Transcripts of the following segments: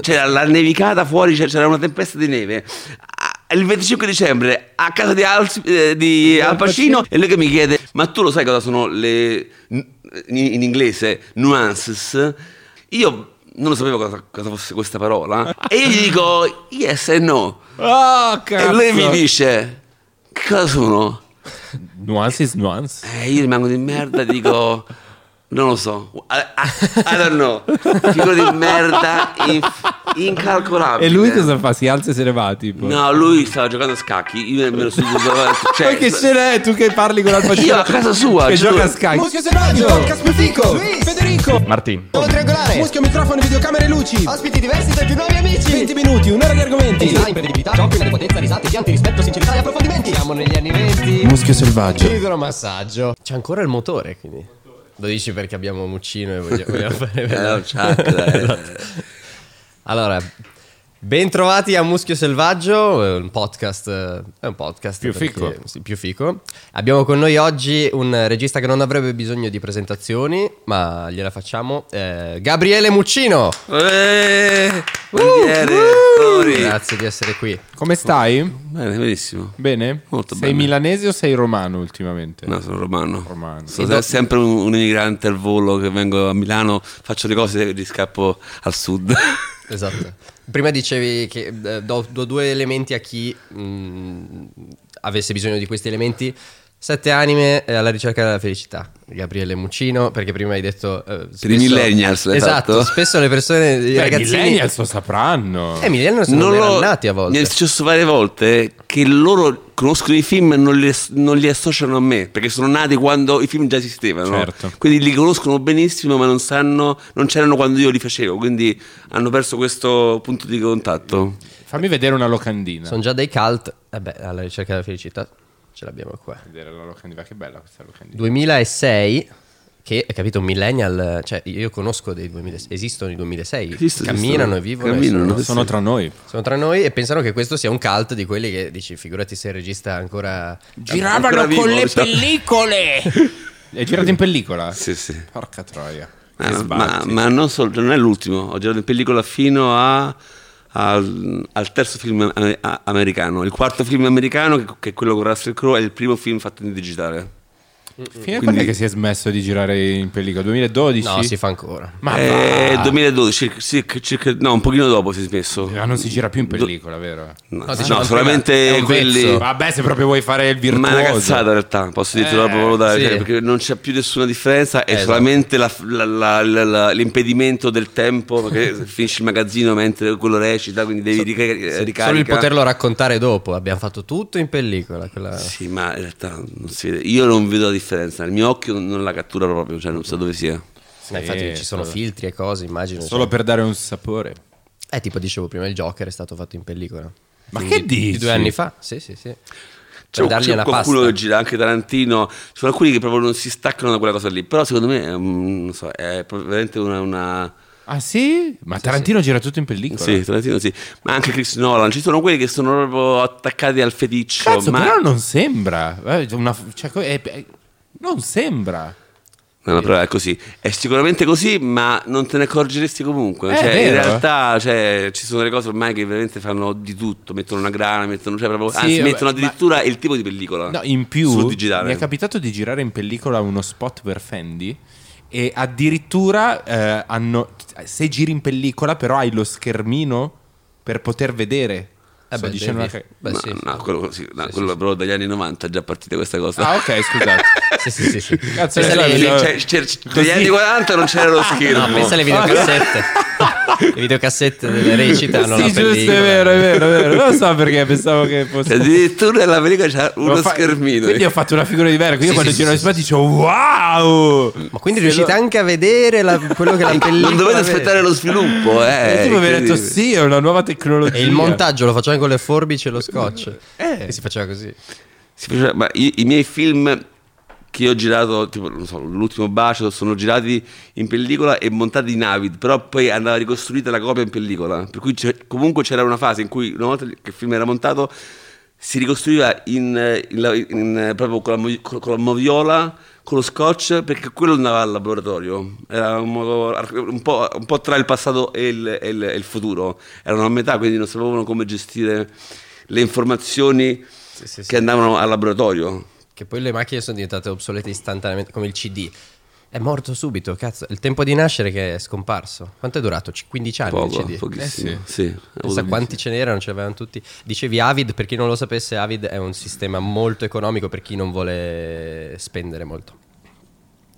C'era la nevicata fuori, c'era- c'era una tempesta di neve. Ah, Il 25 dicembre a casa di Al, eh, di Al Pacino e lui che mi chiede ma tu lo sai cosa sono le in, in inglese nuances io non lo sapevo cosa, cosa fosse questa parola e io gli dico yes e no Oh, e lui mi dice che cosa sono? Nuance is nuance. E io rimango di merda e dico non lo so I, I- I don't know figura di merda inf- incalcolabile E lui cosa fa? Si alza e se ne va, tipo. No, lui stava giocando a scacchi. Io me lo davanti. Cioè, Ma che scena è tu che parli con Al Pacino? Io a casa sua, Che gioca a scacchi. Muschio selvaggio, podcast più fico, Federico, Martin. Nuovo triangolare, muschio microfono, videocamere e luci, ospiti diversi tra più nuovi amici, 20 minuti, un'ora di argomenti, design, imprevedibilità, giochi, potenza, risate, pianti, rispetto, sincerità e approfondimenti. Siamo negli anni 20. Muschio selvaggio. Idromassaggio. C'è ancora il motore, quindi. Lo dici perché abbiamo Muccino e vogliamo, vogliamo fare no, ciak, dai. Esatto. Allora, bentrovati a Muschio Selvaggio, è un podcast, eh, è un podcast Più perché- fico. sì, più fico. Abbiamo con noi oggi un regista che non avrebbe bisogno di presentazioni, ma gliela facciamo, eh, Gabriele Muccino. Eh, bandiere, tori. Grazie di essere qui. Come stai? Bene, benissimo. Bene? Molto sei bene. milanese o sei romano ultimamente? No, sono romano. Romano. Sono se- sempre un, un immigrante al volo che vengo a Milano, faccio le cose e riscappo al sud. Esatto. Prima dicevi che eh, do, do due elementi a chi mh, avesse bisogno di questi elementi. Sette anime eh, alla ricerca della felicità. Gabriele Muccino, perché prima hai detto... eh, Per i millennials, Esatto, fatto? spesso le persone, i ragazzini... millennials lo sapranno. Eh, millennials non, lo- erano nati a volte. Mi è successo varie volte che loro conoscono i film e non li, non li associano a me, perché sono nati quando i film già esistevano. Certo. Quindi li conoscono benissimo, ma non sanno, non c'erano quando io li facevo, quindi hanno perso questo punto di contatto. Fammi vedere una locandina. Sono già dei cult. Eh beh, alla ricerca della felicità ce l'abbiamo qua. Vedere la locandina, che bella questa locandina. 2006, che hai capito, un millennial, cioè io conosco dei 2006, esistono i 2006, Esistono, camminano esistono. e vivono. e Camminano, sono- sì. Sono tra noi. Sono tra noi e pensano che questo sia un cult di quelli che dici, figurati se il regista ancora... Giravano Ancora vivo, con le diciamo. pellicole. È girato in pellicola? Sì, sì. Porca troia. Ma, sbatti. ma non, solo, non è l'ultimo, ho girato in pellicola fino a- al, al terzo film a- americano. Il quarto film americano, che, che è quello con Russell Crowe, è il primo film fatto in digitale. Fino a quindi- quando è che si è smesso di girare in pellicola? 2012? No, si fa ancora. Ma Eh, va. 2012, circa, circa- no, un pochino dopo si è smesso. Ma non si gira più in pellicola, vero? No, No, no, solamente quelli... vezzo. Vabbè, se proprio vuoi fare il virtuoso. Ma è una cazzata in realtà, posso dirti Eh, proprio valutare, sì. cioè, perché non c'è più nessuna differenza, è Esatto. solamente la- la- la- la- la- l'impedimento del tempo, perché finisci il magazzino mentre quello recita, quindi devi rica- ricaricare. Solo il poterlo raccontare dopo, abbiamo fatto tutto in pellicola. quella- Sì, ma in realtà non si vede. Io non vedo la differenza, il mio occhio non la cattura proprio, cioè non so dove sia. Ma infatti ci sono filtri e cose, immagino. Solo cioè. per dare un sapore. Eh, tipo dicevo prima, il Joker è stato fatto in pellicola. Ma Quindi che dici? Di due anni fa, sì, sì, sì. C'è, Per dargli c'è una qualcuno pasta. che gira, anche Tarantino, ci sono alcuni che proprio non si staccano da quella cosa lì, però secondo me è, un- non so, è proprio veramente una... una- Ah sì? Ma Tarantino gira tutto in pellicola? Sì, Tarantino sì, ma anche Chris Nolan, ci sono quelli che sono proprio attaccati al feticcio, Cazzo, ma... però non sembra. Eh, una- cioè, è- non sembra. No, però è così. È sicuramente così, ma non te ne accorgeresti comunque. Eh, Cioè, in realtà cioè, ci sono delle cose ormai che veramente fanno di tutto. Mettono una grana, mettono, cioè, proprio, Sì, anzi, vabbè, mettono ma- addirittura il tipo di pellicola. No, in più mi è capitato di girare in pellicola uno spot per Fendi e addirittura eh, hanno se giri in pellicola però hai lo schermino per poter vedere. Eh beh, dicendo una beh, no, sì. no, quello, sì, no, quello però dagli anni 90 è già partita questa cosa. Ah, ok, scusate. Sì, sì, sì. sì. Cazzo, Queste le- Lì, no. cioè, c'era- dagli anni 40 non c'era lo schermo. No, pensa alle videocassette. Le videocassette delle recite hanno sì, giusto, pellicola. è vero, è vero, è vero. Non so perché pensavo che fosse Addirittura nella pellicola c'era uno fa- schermino. Quindi ho fatto una figura diversa. Io Sì, quando sì, giro sì, le sì, spati dicevo wow! Ma quindi riuscite anche a vedere quello che la pellicola non dovete aspettare lo sviluppo, eh. e mi avevi detto sì, è una nuova tecnologia. E il montaggio lo facciamo con le forbici e lo scotch. Eh. E si faceva così. Si faceva- ma i, i miei film che io ho girato, tipo, non so, l'ultimo bacio, sono girati in pellicola e montati in Avid, però poi andava ricostruita la copia in pellicola. Per cui c'è- comunque c'era una fase in cui, una volta che il film era montato, si ricostruiva in, in in, proprio con la, con la moviola con lo scotch perché quello andava al laboratorio. Era un, modo, un, po', un po' tra il passato e il, e il- e il futuro. Erano a metà, quindi non sapevano come gestire le informazioni Sì, sì, che andavano al laboratorio. Che poi le macchine sono diventate obsolete istantaneamente, come il CD. È morto subito, cazzo. Il tempo di nascere che è scomparso. Quanto è durato? C- 15 anni Poco, il CD. pochissimo. Eh sì. Pensa quanti ce n'erano, ce l'avevano tutti. Dicevi Avid, per chi non lo sapesse, Avid è un sistema molto economico per chi non vuole spendere molto.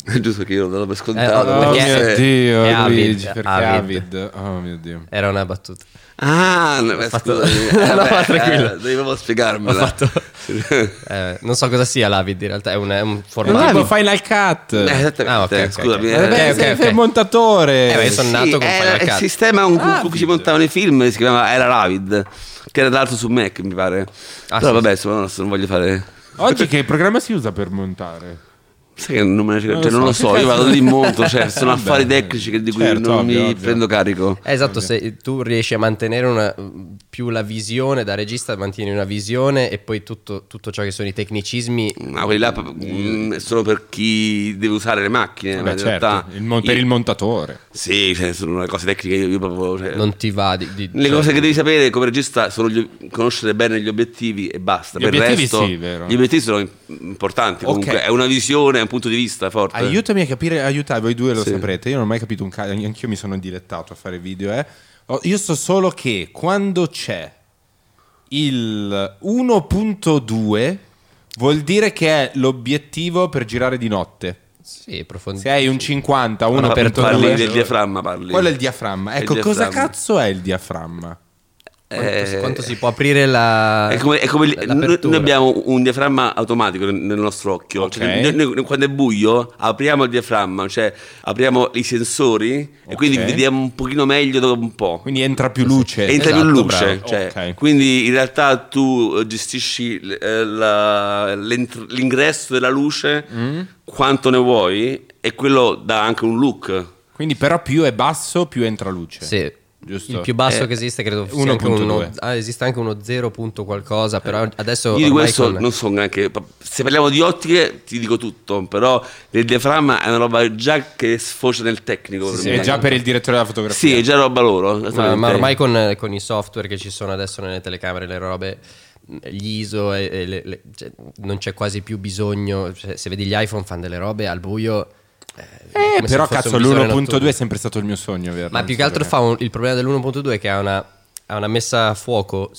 Giusto che io l'ho dato per Eh, scontato. oh, Oh perché- mio Dio, è Avid, Luigi, perché Avid. Avid. Oh mio Dio. Era una battuta. Ah, no, beh, fatto- scusami. Eh, no, beh, tranquillo. eh, devi proprio spiegarmela. Ho fatto- Eh, non so cosa sia l'Avid in realtà, è un, è un formato. tipo Final Cut. Eh, esattamente, Ah, ok, ok, scusami. ok. eh, Vabbè, ok, sei, ok, sei ok. il montatore. Eh, io sono nato con era Final il Cut. sistema con cui- Ah, cui si montavano i film si chiamava Era Ravid, che era tra l'altro su Mac, mi pare. Ah, Però sì, vabbè, insomma, adesso non voglio fare. Oggi che programma si usa per montare? Sai che non, me ne- Non lo cioè, non lo so, so, che io cazzo- vado lì in monto, cioè sono Vabbè, affari tecnici che- di cui certo, non ovvio, mi ovvio. prendo carico. Eh, esatto, se tu riesci a mantenere una, più la visione da regista, mantieni una visione e poi tutto, tutto ciò che sono i tecnicismi. Ma quelli là mm, sono per chi deve usare le macchine, ma Beh, in certo, realtà il mon- per io- il montatore. Sì, cioè, sono le cose tecniche io, io proprio cioè, Non ti va di. di- Le cioè- cose che devi sapere come regista sono gli- conoscere bene gli obiettivi e basta. Gli per il obiettivi resto, sì, vero. Gli obiettivi sono im- importanti. Comunque Ok. è una visione, un punto di vista forte. Aiutami a capire, aiutate, voi due lo Sì. saprete. Io non ho mai capito un cazzo, anch'io mi sono dilettato a fare video. Eh. Oh, Io so solo che quando c'è il 1.2 vuol dire che è l'obiettivo per girare di notte. Sì, profondi- Se hai un 50, uno Ma per parli tornare- del diaframma, parli. Quello è il diaframma. È il Ecco, cosa diaframma. cazzo è il diaframma? Quanto, Eh, quanto si può aprire la. È come, è come noi, l'apertura. noi abbiamo un diaframma automatico nel, nostro occhio. Ok. Cioè, noi- noi- quando è buio, apriamo il diaframma, cioè apriamo i sensori e Ok. quindi vediamo un pochino meglio dopo un po'. Quindi entra più luce. Entra Esatto, più luce, cioè, Ok. quindi in realtà tu eh, gestisci eh, la- l'ingresso della luce Mm. quanto ne vuoi e quello dà anche un look. Quindi però più è basso, più entra luce. Sì. Giusto. Il più basso Eh, che esiste credo sia anche 1.2. uno, ah, esiste anche uno 0 punto qualcosa, però adesso Io di questo con- non so neanche. Se parliamo di ottiche ti dico tutto, però il diaframma è una roba già che sfocia nel tecnico. Sì, me. è già per il direttore della fotografia. Sì, è già roba loro. Ma, ma ormai con, con i software che ci sono adesso nelle telecamere, le robe, gli ISO, e, e le- le- cioè, non c'è quasi più bisogno. Cioè, se vedi gli iPhone fanno delle robe al buio. Eh, però cazzo, un visore l'1.2 notturno. è sempre stato il mio sogno, vero? Ma più che altro fa un- il problema dell'1.2 è che ha una, ha una messa a fuoco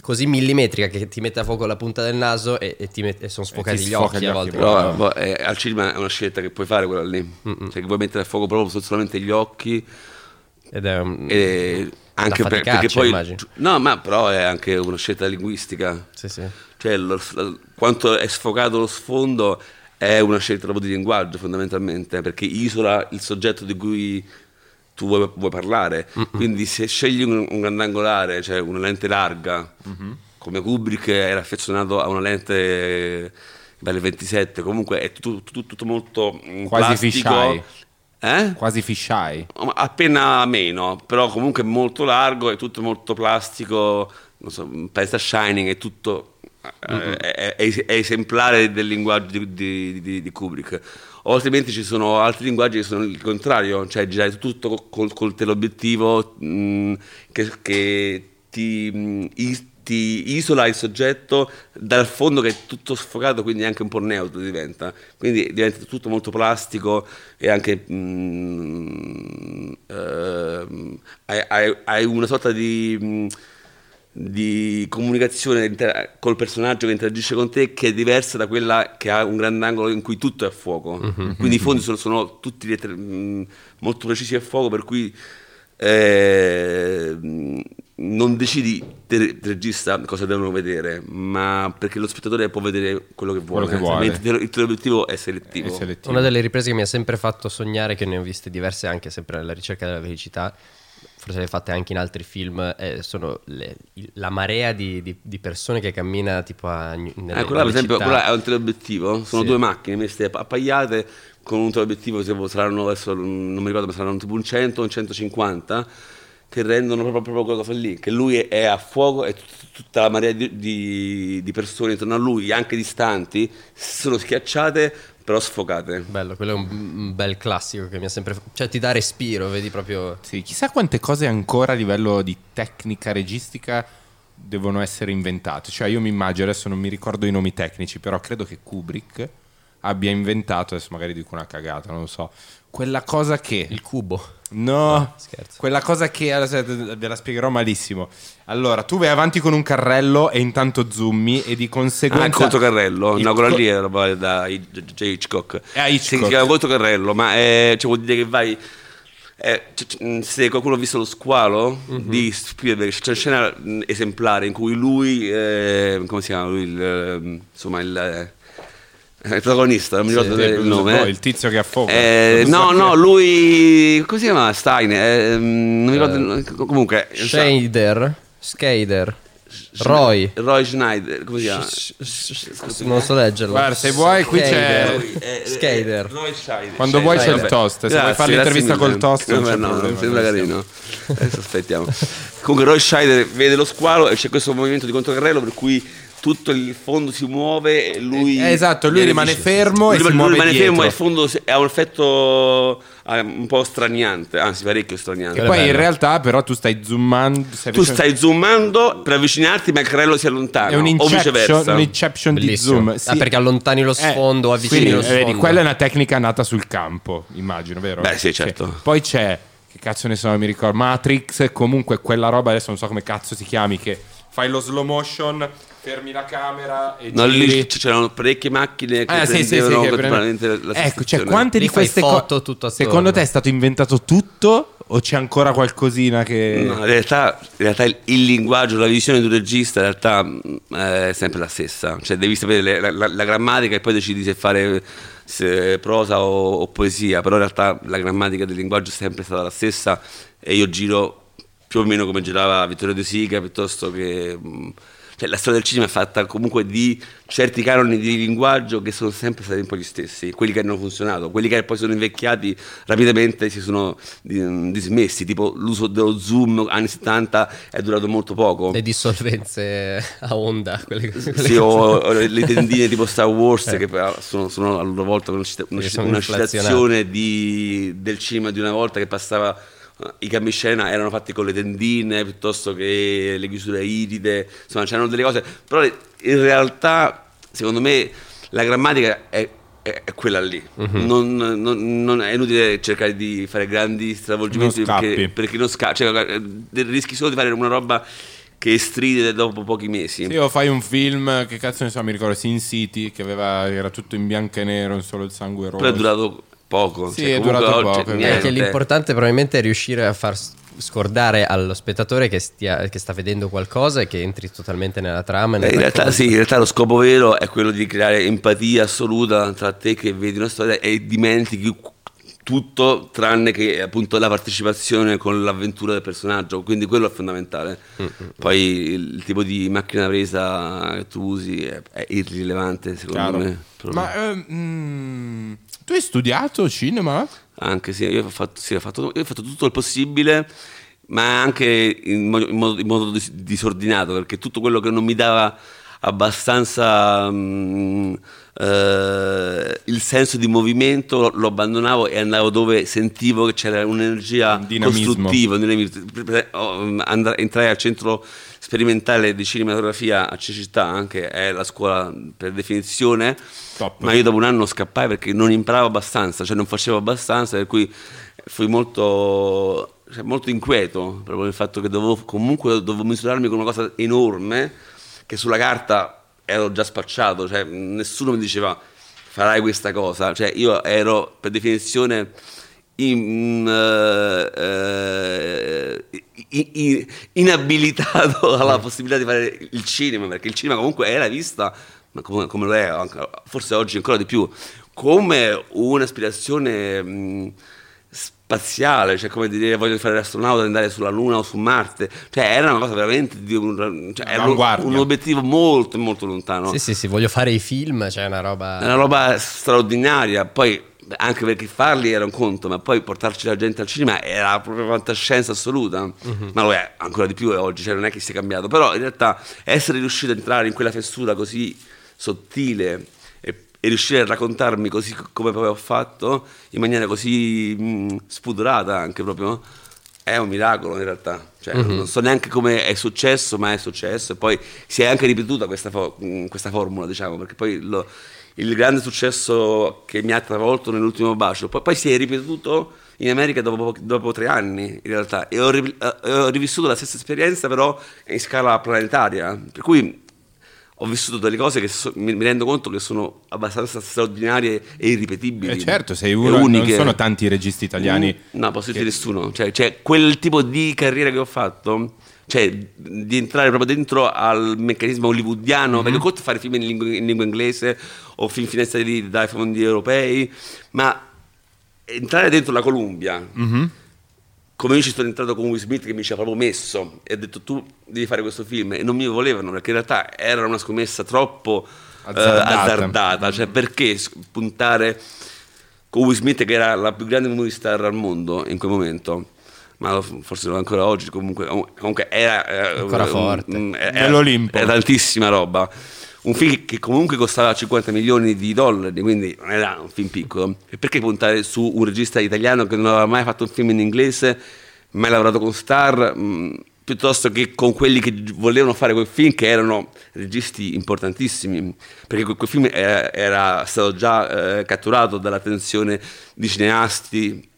così millimetrica che ti mette a fuoco la punta del naso e, e ti met- e sono sfocati ti gli occhi gli a occhi, volte. però- Però boh, eh, al cinema è una scelta che puoi fare quella lì. Cioè, che vuoi mettere a fuoco proprio solamente gli occhi. Ed è un- E anche per- perché poi. immagino. No, ma però è anche una scelta linguistica. Sì, sì. Cioè, lo- lo- quanto è sfocato lo sfondo è una scelta proprio di linguaggio, fondamentalmente, perché isola il soggetto di cui tu vuoi, vuoi parlare. Quindi, se scegli un, un grandangolare, cioè una lente larga, come Kubrick era affezionato a una lente belle 27, comunque è tutto, tutto- tutto molto mm, Quasi fisheye. Eh? Quasi fisheye. Appena meno, però comunque molto largo, è tutto molto plastico. Non so, pensa a Shining, è tutto. Eh, È, è- esemplare del linguaggio di, di- di- Kubrick. O altrimenti ci sono altri linguaggi che sono il contrario, cioè girare tutto col, col teleobiettivo mh, che, che ti, mh, is- ti isola il soggetto dal fondo che è tutto sfocato, quindi anche un po' neutro diventa. Quindi diventa tutto molto plastico e anche mh, ehm, hai, hai- una sorta di, mh, di comunicazione inter- col personaggio che interagisce con te che è diversa da quella che ha un grandangolo in cui tutto è a fuoco. Quindi i fondi sono, sono tutti letter- mh, molto precisi a fuoco, per cui eh, non decidi te regista cosa devono vedere, ma perché lo spettatore può vedere quello che vuole. Quello che vuole. mentre il tuo obiettivo è selettivo. È selettivo. Una delle riprese che mi ha sempre fatto sognare, che ne ho viste diverse anche sempre alla ricerca della felicità, forse le hai fatte anche in altri film, eh, sono le- la marea di, di- di persone che cammina tipo a, nelle, Eh, quella, per esempio, città. quella è un teleobiettivo, sono Sì. due macchine messe appaiate con un teleobiettivo, tipo, saranno adesso non mi ricordo, ma saranno tipo un 100 o un 150, che rendono proprio, proprio quella cosa lì, che lui è, a fuoco e tut- tutta la marea di, di- di persone intorno a lui, anche distanti, sono schiacciate però sfocate. Bello, quello è un, un bel classico che mi ha sempre... Cioè ti dà respiro, vedi proprio... Sì, chissà quante cose ancora a livello di tecnica registica devono essere inventate. Cioè, io mi immagino, adesso non mi ricordo i nomi tecnici, però credo che Kubrick abbia inventato, adesso magari dico una cagata, non lo so, quella cosa che... Il cubo. No, scherzo. quella cosa che adesso ve la spiegherò malissimo. Allora, tu vai avanti con un carrello e intanto zoomi e di conseguenza Ah, il controcarrello, il no, quella co- lì è roba da. Hitchcock. È a Hitchcock. Si chiama controcarrello, ma è, cioè, vuol dire che vai. eh, c- c- se qualcuno ha visto lo squalo Mhm. di Spielberg, c'è una scena esemplare in cui lui, eh, come si chiama lui, il, eh, insomma il, eh, il protagonista, non mi ricordo Sì, il nome. eh. il tizio che affoga. Eh, Non so no, no, lui, come si chiama? Stein, eh, mm, non mi ricordo, comunque. Shader, Skader, Roy. Roy Schneider, come si chiama? Non so leggerlo. Guarda, se vuoi, qui c'è- Schneider. Quando vuoi c'è il toast, se vuoi fare l'intervista col toast non c'è no, problema. Sembra carino. Adesso aspettiamo. Comunque Roy Scheider vede lo squalo e c'è questo movimento di controcarrello per cui tutto il fondo si muove e lui... Eh, esatto, lui rimane fermo e Lui si rimane- muove rimane dietro. fermo e il fondo si- ha un effetto eh, un po' straniante, anzi parecchio straniante. E poi in realtà però tu stai zoomando... stai Tu stai zoomando per avvicinarti ma il carrello si allontana È un o inception, viceversa. un inception di zoom. Ah, sì. perché allontani lo Eh, sfondo o avvicini quindi, lo eh, sfondo. vedi, quella è una tecnica nata sul campo, immagino, vero? Beh, sì, certo. Sì. Poi c'è, che cazzo ne so, non mi ricordo, Matrix, comunque quella roba, adesso non so come cazzo si chiami, che fai lo slow motion, fermi la camera e No, giri. lì c'erano parecchie macchine che Ah, sì, sì, sì, che la Ecco, cioè quante Lì di queste foto cose tutto attorno. Secondo te è stato inventato tutto o c'è ancora qualcosina che No, in realtà, in realtà il, il linguaggio, la visione di un regista in realtà mh, è sempre la stessa. Cioè devi sapere le- la, la- la grammatica e poi decidi se fare se prosa o, o poesia, però in realtà la grammatica del linguaggio è sempre stata la stessa e io giro più o meno come girava Vittorio De Sica piuttosto che... cioè, la storia del cinema è fatta comunque di certi canoni di linguaggio che sono sempre stati un po' gli stessi, quelli che hanno funzionato, quelli che poi sono invecchiati rapidamente si sono di- dismessi, tipo l'uso dello zoom anni 70 è durato molto poco. Le dissolvenze a onda. Quelle, quelle Sì, o, o le tendine tipo Star Wars che però sono, sono a loro volta una, una, Che una citazione di- del cinema di una volta che passava i cambiescena erano fatti con le tendine piuttosto che le chiusure iride insomma c'erano delle cose. Però in realtà secondo me la grammatica è, è- è quella lì. Mhm. non, non- non è inutile cercare di fare grandi stravolgimenti perché, perché non scappi. Cioè, rischi solo di fare una roba che stride dopo pochi mesi. Sì, o fai un film, che cazzo ne so, mi ricordo Sin City, che aveva, era tutto in bianco e nero, solo il sangue rosso. Però è durato poco. Sì, cioè, è durato poco, che l'importante probabilmente è riuscire a far scordare allo spettatore che, stia- che sta vedendo qualcosa e che entri totalmente nella trama. e Eh, nel in realtà sì, in realtà lo scopo vero è quello di creare empatia assoluta tra te che vedi una storia e dimentichi tutto tranne che appunto la partecipazione con l'avventura del personaggio, quindi quello è fondamentale. Poi il, il tipo di macchina presa che tu usi è, è irrilevante secondo Chiaro. me. Proprio. Ma eh, mm, tu hai studiato cinema? Anche sì, io ho fatto, sì, ho fatto, io ho fatto tutto il possibile, ma anche in, mo- in modo, in modo dis- disordinato, perché tutto quello che non mi dava abbastanza mm, eh, il senso di movimento lo, abbandonavo e andavo dove sentivo che c'era un'energia Un costruttiva. un dinamismo. Oh, Entrai al centro sperimentale di cinematografia a Cinecittà, anche è la scuola per definizione, Top. ma io dopo un anno scappai perché non imparavo abbastanza, cioè non facevo abbastanza, per cui fui molto, cioè molto inquieto proprio nel fatto che dovevo comunque dovevo misurarmi con una cosa enorme che sulla carta ero già spacciato, cioè nessuno mi diceva farai questa cosa, cioè io ero per definizione in- i- i- inabilitato alla possibilità di fare il cinema, perché il cinema comunque era vista, ma come, come lo è, anche- forse oggi ancora di più, come un'aspirazione mh, spaziale, cioè come dire voglio fare l'astronauta, andare sulla Luna o su Marte, cioè era una cosa veramente di un, cioè, era un, un obiettivo molto molto lontano. Sì, sì, sì, voglio fare i film, c'è una roba... Una roba straordinaria. Poi anche perché farli era un conto, ma poi portarci la gente al cinema era proprio fantascienza assoluta. Ma lo è ancora di più oggi, cioè non è che sia cambiato. Però in realtà essere riuscito ad entrare in quella fessura così sottile e, e riuscire a raccontarmi così co- come poi ho fatto, in maniera così mh, spudorata anche proprio, è un miracolo in realtà. Cioè, Non so neanche come è successo, ma è successo. E poi si è anche ripetuta questa, fo- mh, questa formula, diciamo, perché poi lo- il grande successo che mi ha travolto nell'ultimo bacio, poi, poi si è ripetuto in America dopo, dopo tre anni, in realtà. E ho, ri- eh, ho rivissuto la stessa esperienza, però in scala planetaria. Per cui ho vissuto delle cose che so- mi, mi rendo conto che sono abbastanza straordinarie e irripetibili. Eh, certo, sei uno, non uniche. sono tanti registi italiani. Mm, No, posso dire nessuno. Cioè, cioè, quel tipo di carriera che ho fatto, cioè di entrare proprio dentro al meccanismo hollywoodiano, Mhm. perché un conto fare film in lingua, in lingua inglese o film finanziati dai fondi europei, ma entrare dentro la Columbia. Mhm. Come io ci sono entrato con Will Smith che mi ci ha proprio messo e ha detto tu devi fare questo film e non mi volevano perché in realtà era una scommessa troppo eh, Azzardata. azzardata. Cioè perché puntare con Will Smith che era la più grande movie star al mondo in quel momento ma forse lo è ancora oggi comunque, comunque era eh, Ancora forte. un- era- Nell'Olimpo. era tantissima roba un film che comunque costava 50 milioni di dollari quindi non era un film piccolo e perché puntare su un regista italiano che non aveva mai fatto un film in inglese mai lavorato con star mh, piuttosto che con quelli che volevano fare quel film che erano registi importantissimi perché quel, quel film era, era stato già eh, catturato dall'attenzione di cineasti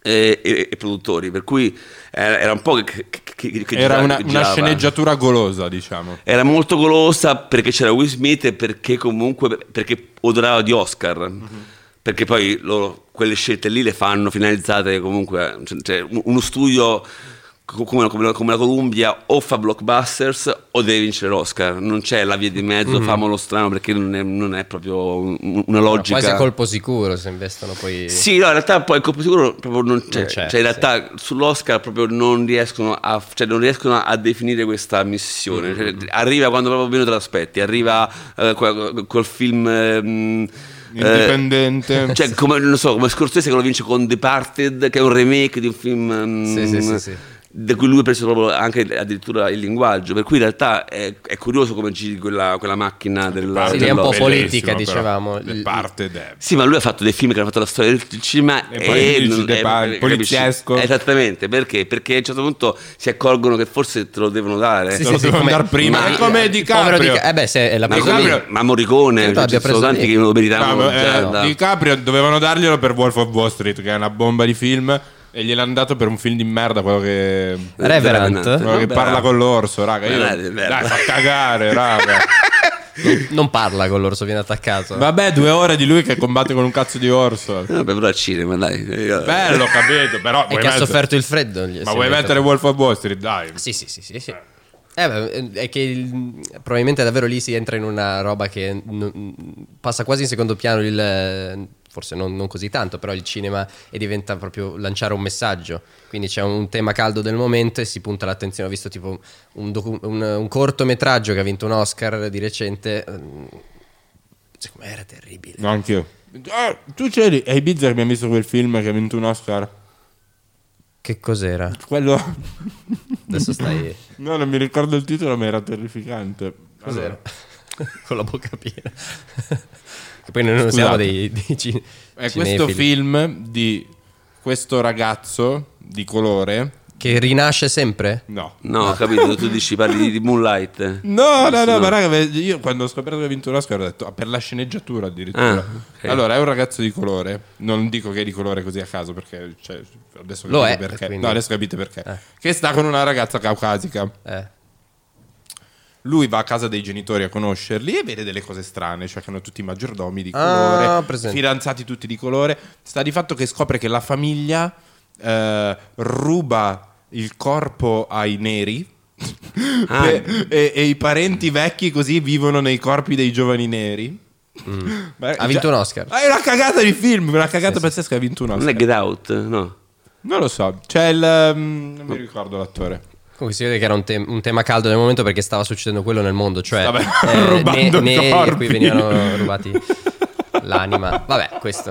e, e- e produttori per cui era, un po' che, che- che- Era una, una sceneggiatura golosa, diciamo. Era molto golosa perché c'era Will Smith e perché comunque perché odorava di Oscar. Perché poi loro quelle scelte lì le fanno finalizzate comunque, cioè, cioè, un- uno studio come, come- come la Columbia o fa blockbusters o deve vincere l'Oscar. Non c'è la via di mezzo, famolo strano perché non è, non è proprio un- una logica. Quasi a colpo sicuro se investono poi... Sì, no, in realtà poi il colpo sicuro proprio non c'è. Non c'è, cioè, in realtà sull'Oscar proprio non riescono a, cioè, non riescono a definire questa missione. Cioè, arriva quando proprio meno te l'aspetti, arriva eh, quel, quel film. ehm, Indipendente. eh, cioè, come, non so, come Scorsese che lo vince con Departed, che è un remake di un film. ehm, Sì, sì, sì, sì. Da cui lui ha preso proprio anche addirittura il linguaggio, per cui in realtà è, è curioso come giri quella, quella macchina della. Sì, è un po' politica, dicevamo. però. Il- Parte de- Sì, ma lui ha fatto dei film che hanno fatto la storia del cinema E poi dici non- De eh, capisci? poliziesco. Esattamente, perché? Perché a un certo punto si accorgono che forse te lo devono dare. Te lo devono dar prima. ma- È come il DiCaprio. povero Di- Eh beh, se è la Ma, ma Morricone, Certo, cioè, ci sono tanti che lo meritavano. No, ma, cioè, eh, da- DiCaprio dovevano darglielo per Wolf of Wall Street, che è una bomba di film, e gliel'hanno dato per un film di merda, quello che, Revenant. quello che Vabbè. parla con l'orso, raga. Io, dai, fa cagare, raga. Non parla con l'orso, viene attaccato. Vabbè, due ore di lui che combatte con un cazzo di orso. Eh, Vabbè, però al cinema, dai. Bello, capito, però e che ha mettere- sofferto il freddo. gli- Ma vuoi mettere Wolf of Wall Street, dai. Sì, sì, sì, sì. sì. Eh, beh, è che il- probabilmente davvero lì si entra in una roba che non- passa quasi in secondo piano il forse non, non così tanto, però il cinema e diventa proprio lanciare un messaggio. Quindi c'è un tema caldo del momento e si punta l'attenzione. Ho visto tipo un, docu- un- un cortometraggio che ha vinto un Oscar di recente. ehm, Secondo me era terribile. No, anch'io. Ah, tu c'eri, è Ibiza che abbiamo visto quel film che ha vinto un Oscar? Che cos'era? Quello... Adesso stai. No, non mi ricordo il titolo, ma era terrificante. Cos'era? Con la bocca piena. Che poi noi non siamo dei, dei cin- È questo cinefili. film di questo ragazzo di colore. Che rinasce sempre? No. No, ho capito, tu dici parli di Moonlight. No, no, no, ma raga, io quando ho scoperto che ha vinto l'Oscar ho detto ah, per la sceneggiatura addirittura. Ah, ok. Allora, è un ragazzo di colore, non dico che è di colore così a caso perché cioè, adesso Lo capite è, perché. quindi- No, adesso capite perché. Eh. Che sta con una ragazza caucasica. Eh. Lui va a casa dei genitori a conoscerli e vede delle cose strane, cioè che hanno tutti i maggiordomi di Ah, colore, presente. fidanzati tutti di colore. Sta di fatto che scopre che la famiglia eh, ruba il corpo ai neri. Ah. e, e- e i parenti vecchi così vivono nei corpi dei giovani neri. Beh, Ha vinto già- un Oscar. Ah, È una cagata di film, una cagata pazzesca. Ha vinto un Non Oscar. è Get Out, no. Non lo so, c'è il. mm, non mi ricordo l'attore. Comunque si vede che era un, tem- un tema caldo nel momento perché stava succedendo quello nel mondo, cioè Stavano rubando ne- a cui venivano rubati l'anima. Vabbè, questo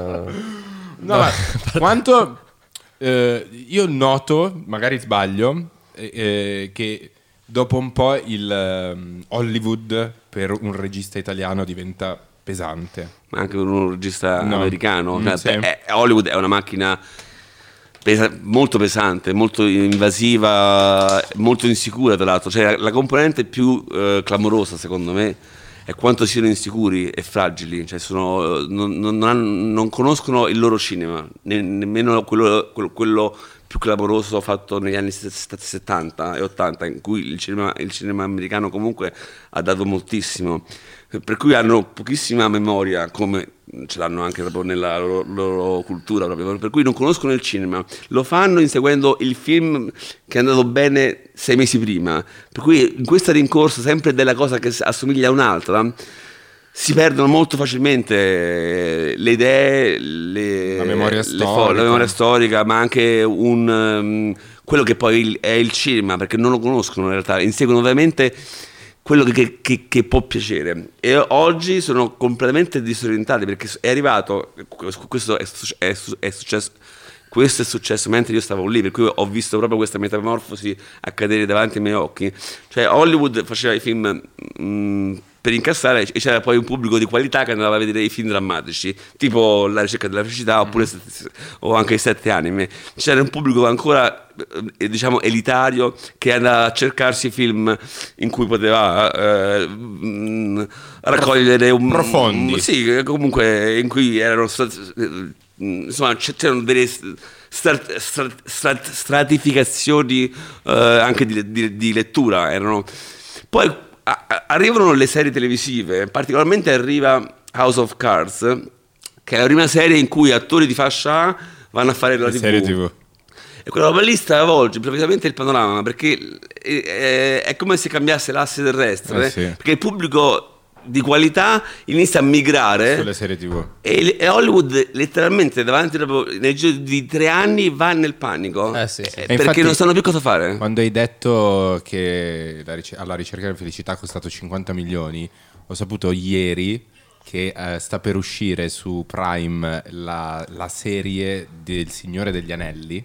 No, ma quanto eh, io noto, magari sbaglio, eh, eh, che dopo un po' il ehm, Hollywood per un regista italiano diventa pesante. Ma anche per un regista No. americano. Mm, Cioè, sì. beh, eh, Hollywood è una macchina pesa- molto pesante, molto invasiva, molto insicura tra l'altro. Cioè, la componente più eh, clamorosa, secondo me, è quanto siano insicuri e fragili. Cioè, sono, non, non- hanno- non conoscono il loro cinema, ne- nemmeno quello, quello- quello più clamoroso fatto negli anni set- 70 e 80, in cui il cinema, il cinema americano comunque ha dato moltissimo. Per cui hanno pochissima memoria, come ce l'hanno anche proprio nella loro, loro cultura, proprio. per cui non conoscono il cinema, lo fanno inseguendo il film che è andato bene sei mesi prima. Per cui in questa rincorsa sempre della cosa che assomiglia a un'altra, si perdono molto facilmente eh, le idee, le, La memoria le storica. fo- la memoria storica, ma anche un, ehm, quello che poi è il cinema, perché non lo conoscono in realtà, inseguono ovviamente quello che, che- che- può piacere. E oggi sono completamente disorientati perché è arrivato, questo è, è è successo. Questo è successo mentre io stavo lì, per cui ho visto proprio questa metamorfosi accadere davanti ai miei occhi. Cioè, Hollywood faceva i film mm, per incassare e c'era poi un pubblico di qualità che andava a vedere i film drammatici, tipo La ricerca della felicità oppure sette- o anche i sette anime. C'era un pubblico ancora eh, diciamo elitario che andava a cercarsi film in cui poteva eh, mm, raccogliere un Profondi. un- sì, che comunque in cui erano eh, insomma c- c'erano delle strat- strat- strat- stratificazioni eh, anche di, di- di lettura erano poi arrivano le serie televisive particolarmente arriva House of Cards che è la prima serie in cui attori di fascia A vanno a fare la tv serie TV. e quella roba lì stravolge improvvisamente il panorama perché è, è- è come se cambiasse l'asse terrestre Eh sì. perché il pubblico di qualità inizia a migrare Sulle serie TV. e, e Hollywood letteralmente davanti nel giro di tre anni va nel panico Eh sì, sì. Eh, perché infatti- non sanno più cosa fare Quando hai detto che la rice- alla ricerca della felicità ha costato 50 milioni, ho saputo ieri che eh, sta per uscire su Prime la, la serie del Signore degli Anelli,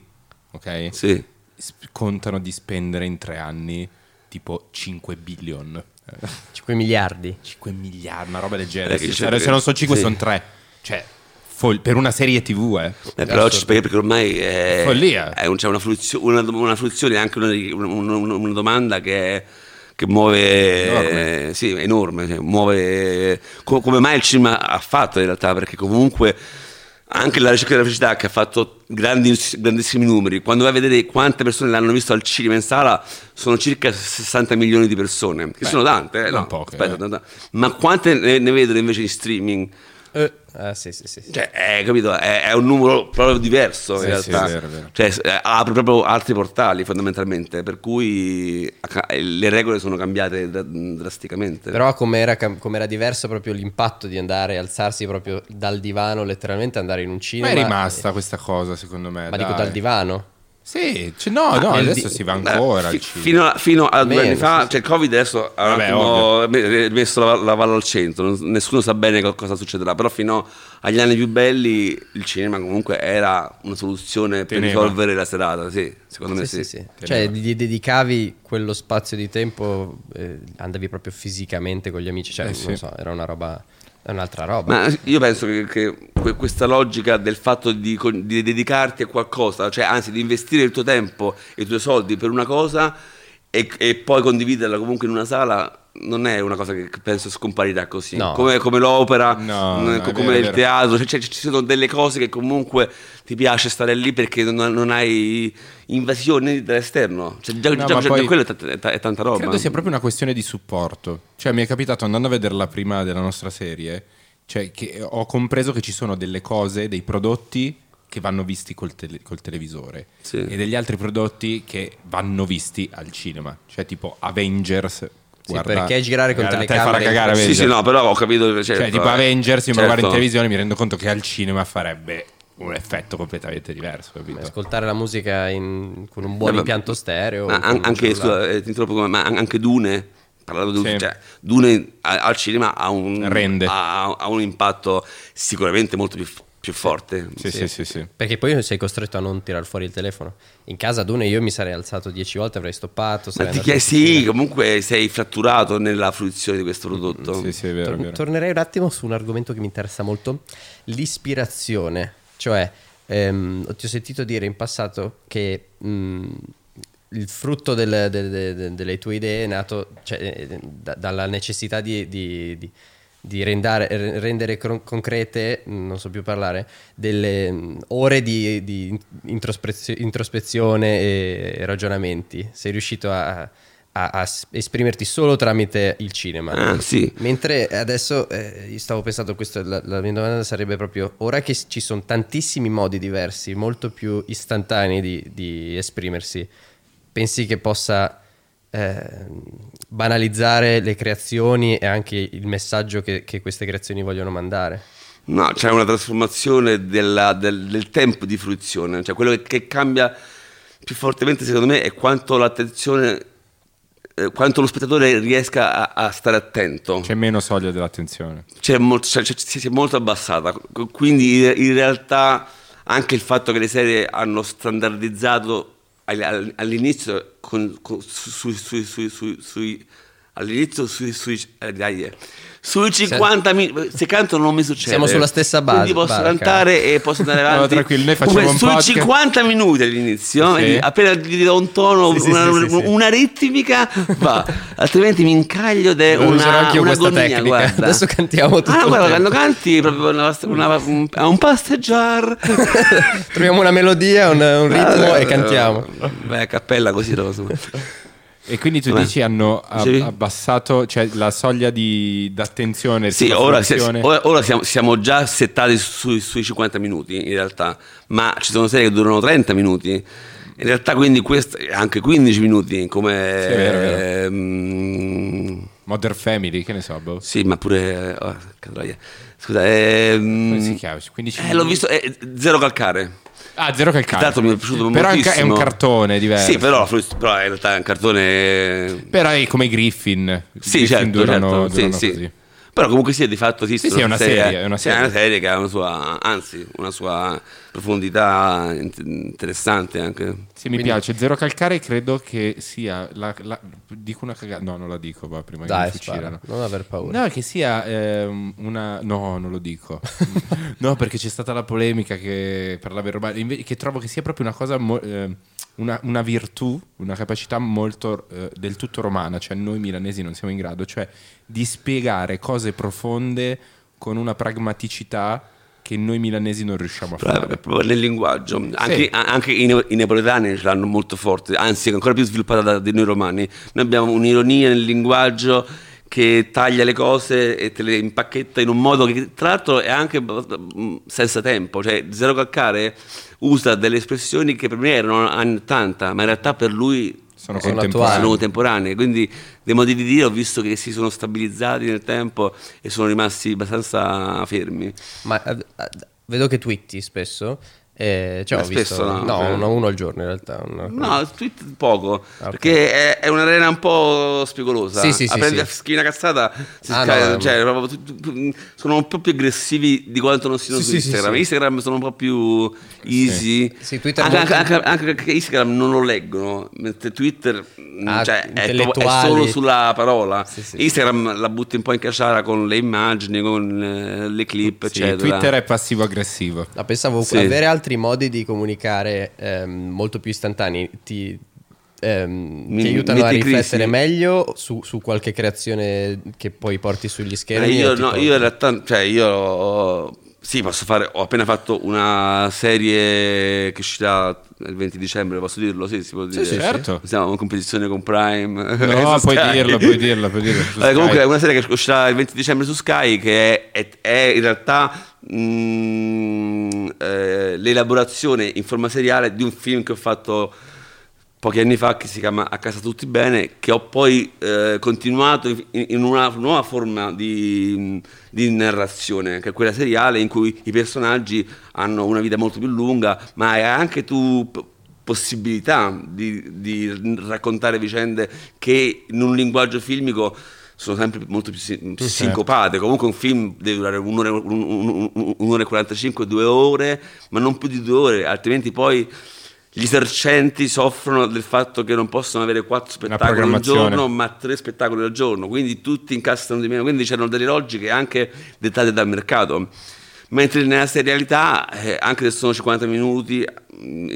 ok? sì Sp- contano di spendere in tre anni tipo 5 billion. Eh, 5 miliardi. 5 miliardi, una roba del genere. Eh, che se, non sono 5 sì. sono 3. Cioè, fol- per una serie TV, eh. Eh, però ci spiega perché ormai è, Follia. è un- c'è una, fluzio- una, una fruizione, anche una, una- una- una domanda che, che muove, Enorme. eh, sì, enorme, cioè, muove co- come mai il cinema ha fatto in realtà, perché comunque anche la ricerca della felicità che ha fatto grandi- grandissimi numeri, quando vai a vedere quante persone l'hanno visto al cinema in sala, sono circa 60 milioni di persone, che sono tante, eh, no, poche, aspetta, eh. ma quante ne, ne vedono invece in streaming? Eh, ah, sì, sì, sì. Cioè, è, capito? È, è un numero proprio diverso Sì, in realtà. vero, è vero. Cioè, eh, apre proprio altri portali fondamentalmente, per cui acca- le regole sono cambiate dra- drasticamente. Però com'era, com'era diverso proprio l'impatto di andare, alzarsi proprio dal divano, letteralmente andare in un Ma cinema. è rimasta questa cosa, secondo me. Ma dico dai. dal divano. Sì, cioè, no, no, nel adesso di- si va ancora fi- fino, a, fino a due anni fa, sì, cioè il Covid adesso ha Vabbè, me- messo la, la palla al centro, nessuno sa bene co- cosa succederà, però fino agli anni più belli il cinema comunque era una soluzione per Teneva. risolvere la serata, sì, secondo me Sì, sì. sì, sì. Cioè, gli dedicavi quello spazio di tempo, eh, andavi proprio fisicamente con gli amici, cioè, Eh, non sì. so, era una roba, è un'altra roba. Ma io penso che, che que- questa logica del fatto di, di dedicarti a qualcosa, cioè anzi di investire il tuo tempo e i tuoi soldi per una cosa e, e poi condividerla comunque in una sala, non è una cosa che penso scomparirà così. No. Come, come l'opera, No, mh, no, vero, come è il vero. teatro, cioè, cioè, ci sono delle cose che comunque ti piace stare lì perché non, non hai invasioni dall'esterno. Cioè, già, No, già- già poi- quello è, t- è t- è tanta roba. Credo sia proprio una questione di supporto. Cioè, mi è capitato andando a vedere la prima della nostra serie, cioè, che ho compreso che ci sono delle cose, dei prodotti che vanno visti col, tele- col televisore Sì. e degli altri prodotti che vanno visti al cinema. Cioè, tipo Avengers. Sì, guarda- perché girare con guarda, te telecamere- farà cagare Sì, sì, no, però ho capito. Certo, Cioè, tipo eh. Avengers, io lo guardo in Certo. televisione mi rendo conto che al cinema farebbe un effetto completamente diverso, capito? Ascoltare la musica in- con un buon Eh, ma- impianto stereo. Ma an- anche, scusa, eh, ti interrompo, ma an- anche Dune, parlando di Sì. cioè, Dune al cinema ha un, Rende. ha, ha un impatto sicuramente molto più, più forte. Sì, sì, sì, sì. Perché poi sei costretto a non tirare fuori il telefono. In casa Dune io mi sarei alzato dieci volte, avrei stoppato. Ma ti chiedi, sì, comunque sei fratturato nella fruizione di questo prodotto. Sì, sì, è vero, Tor- vero. tornerei un attimo su un argomento che mi interessa molto, l'ispirazione. Cioè, ehm, ti ho sentito dire in passato che mh, il frutto del- del- del- delle tue idee è nato cioè, eh, da- dalla necessità di, di- di- di rendare, rendere cron- concrete, non so più parlare, delle mh, ore di, di introspezio- introspezione e ragionamenti. Sei riuscito a, a- a esprimerti solo tramite il cinema. Ah, sì. Mentre adesso eh, io stavo pensando, questo, la, la mia domanda sarebbe proprio, ora che ci sono tantissimi modi diversi, molto più istantanei di, di esprimersi, pensi che possa eh, banalizzare le creazioni e anche il messaggio che, che queste creazioni vogliono mandare? No, c'è una trasformazione della- del, del tempo di fruizione, cioè quello che, che cambia più fortemente secondo me è quanto l'attenzione, eh, quanto lo spettatore riesca a, a stare attento. C'è meno soglia dell'attenzione. C'è molto- cioè, cioè, si è molto abbassata, Qu- quindi in- realtà anche il fatto che le serie hanno standardizzato all'inizio con- con- su- sui- sui- all'inizio sui, sui, eh, dai, eh, sui 50 minuti se canto non mi succede Siamo sulla stessa base, quindi posso barca. cantare e posso andare No, avanti tranquillo, noi facciamo Comunque, un sui podcast. 50 minuti all'inizio Sì. appena gli do un tono Sì, sì, una, sì, sì, sì. una ritmica va altrimenti mi incaglio ed è una, un'agonia, tecnica. guarda. Adesso cantiamo tutto Ah, guarda, quando canti proprio una, una- un, pasteggiar. Troviamo una melodia, un, un ritmo e cantiamo. Beh, a cappella così lo so. E quindi tu Vabbè. dici hanno a- Dicevi? abbassato cioè, la soglia di d'attenzione Sì, ora, ora- ora siamo, siamo già settati sui, sui 50 minuti in realtà, ma ci sono serie che durano 30 minuti. In realtà quindi questo anche 15 minuti come... Sì, è vero, è vero. ehm, Modern Family, che ne so, boh. sì, ma pure... oh. Scusa, ehm, Come si chiama? 15 eh, l'ho visto, è zero calcare. Ah, zero calcare. L'altro mi è piaciuto Però è un, ca- moltissimo. è un cartone diverso. Sì, però, però in realtà è un cartone Però è come i Griffin. Sì, Griffin certo, durano, certo, sì, durano sì. così. Però comunque sia di fatto esiste Sì, sì, è una serie, è una serie. che ha una sua, anzi, una sua profondità int- interessante anche. Sì, mi piace. Zero calcare credo che sia. La, la- dico una cagata. No, non la dico, va, prima Dai, che mi fucilano. non aver paura. No, che sia ehm, una. No, non lo dico. no, perché c'è stata la polemica che per la verbale. inve- che trovo che sia proprio una cosa. mo- ehm, una, una virtù, una capacità molto eh, del tutto romana, cioè noi milanesi non siamo in grado, cioè di spiegare cose profonde con una pragmaticità che noi milanesi non riusciamo a fare. proprio nel linguaggio. Anche, a- anche i, ne- i napoletani ce l'hanno molto forte, anzi ancora più sviluppata da, di noi romani. Noi abbiamo un'ironia nel linguaggio che taglia le cose e te le impacchetta in un modo che tra l'altro è anche mm, senza tempo, cioè Zero Calcare usa delle espressioni che per me erano anni 80, ma in realtà per lui Sono attuali. sono contemporanee, quindi dei modi di dire ho visto che si sono stabilizzati nel tempo e sono rimasti abbastanza fermi. Ma eh, eh, vedo che twitti spesso. Eh, cioè, ho visto, spesso no, no, eh. uno, uno al giorno in realtà. una- No, tweet poco, Ah, ok. perché è, è un'arena un po' spigolosa. Sì, sì, sì, Prendi sì. a schiena cazzata, si Ah, scaria- no, cioè, proprio tu- tu- tu- sono un po' più aggressivi di quanto non siano Sì, su sì, Instagram. sì. Instagram sono un po' più easy. Sì, Twitter anche, molto- anche- anche perché Instagram non lo leggono, mentre Twitter mm, Ah, cioè, è, proprio- è solo sulla parola. Sì, sì, sì. Instagram la butti un po' in casciara con le immagini, con eh, le clip, Sì, eccetera. Twitter è passivo-aggressivo. No, pensavo Sì. avere altri modi di comunicare ehm, molto più istantanei ti, ehm, Mi- ti aiutano a metti crisi. riflettere meglio su, su qualche creazione che poi porti sugli Eh, schermi. io, o tipo- no, io in realtà, cioè io ho- sì, posso fare, ho appena fatto una serie che uscirà il 20 dicembre, posso dirlo? Sì, si può dire. sì, sì. Certo. Siamo in competizione con Prime. No, puoi dirlo, puoi dirlo, puoi dirlo. Sky. comunque è una serie che uscirà il 20 dicembre su Sky che è, è- è in realtà mm, eh, l'elaborazione in forma seriale di un film che ho fatto pochi anni fa che si chiama A casa tutti bene, che ho poi eh, continuato in, in una nuova forma di, di narrazione, che è quella seriale in cui i personaggi hanno una vita molto più lunga, ma hai anche tu possibilità di, di raccontare vicende che in un linguaggio filmico sono sempre molto più si- sincopate. Comunque un film deve durare un'ora, un- un- un- un'ora e 45, due ore, ma non più di due ore, altrimenti poi gli esercenti soffrono del fatto che non possono avere quattro spettacoli al giorno, ma tre spettacoli al giorno, quindi tutti incassano di meno, quindi c'erano delle logiche anche dettate dal mercato. Mentre nella serialità, eh, anche se sono 50 minuti, mm,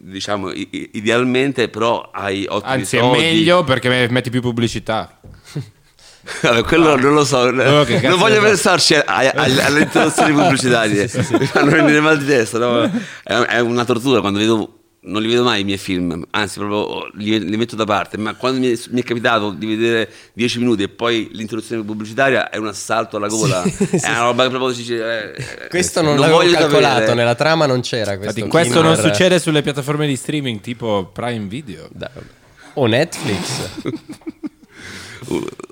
diciamo idealmente, però hai ottimi Anzi, è soldi. meglio perché me- metti più pubblicità. Vabbè, quello non lo so, cazzo non voglio pensarci a- a- a- alle introduzioni pubblicitarie, mi fanno venire mal di testa. no? È, è una tortura quando vedo, non li vedo mai i miei film, anzi, proprio li, li metto da parte. Ma quando mi è, mi è capitato di vedere 10 minuti e poi l'introduzione pubblicitaria è un assalto alla gola, è una roba che proprio si dice. eh, Questo non, non l'avevo voglio calcolato, sapere. nella trama non c'era questo. Infatti, questo non succede sulle piattaforme di streaming tipo Prime Video. Da- O Netflix.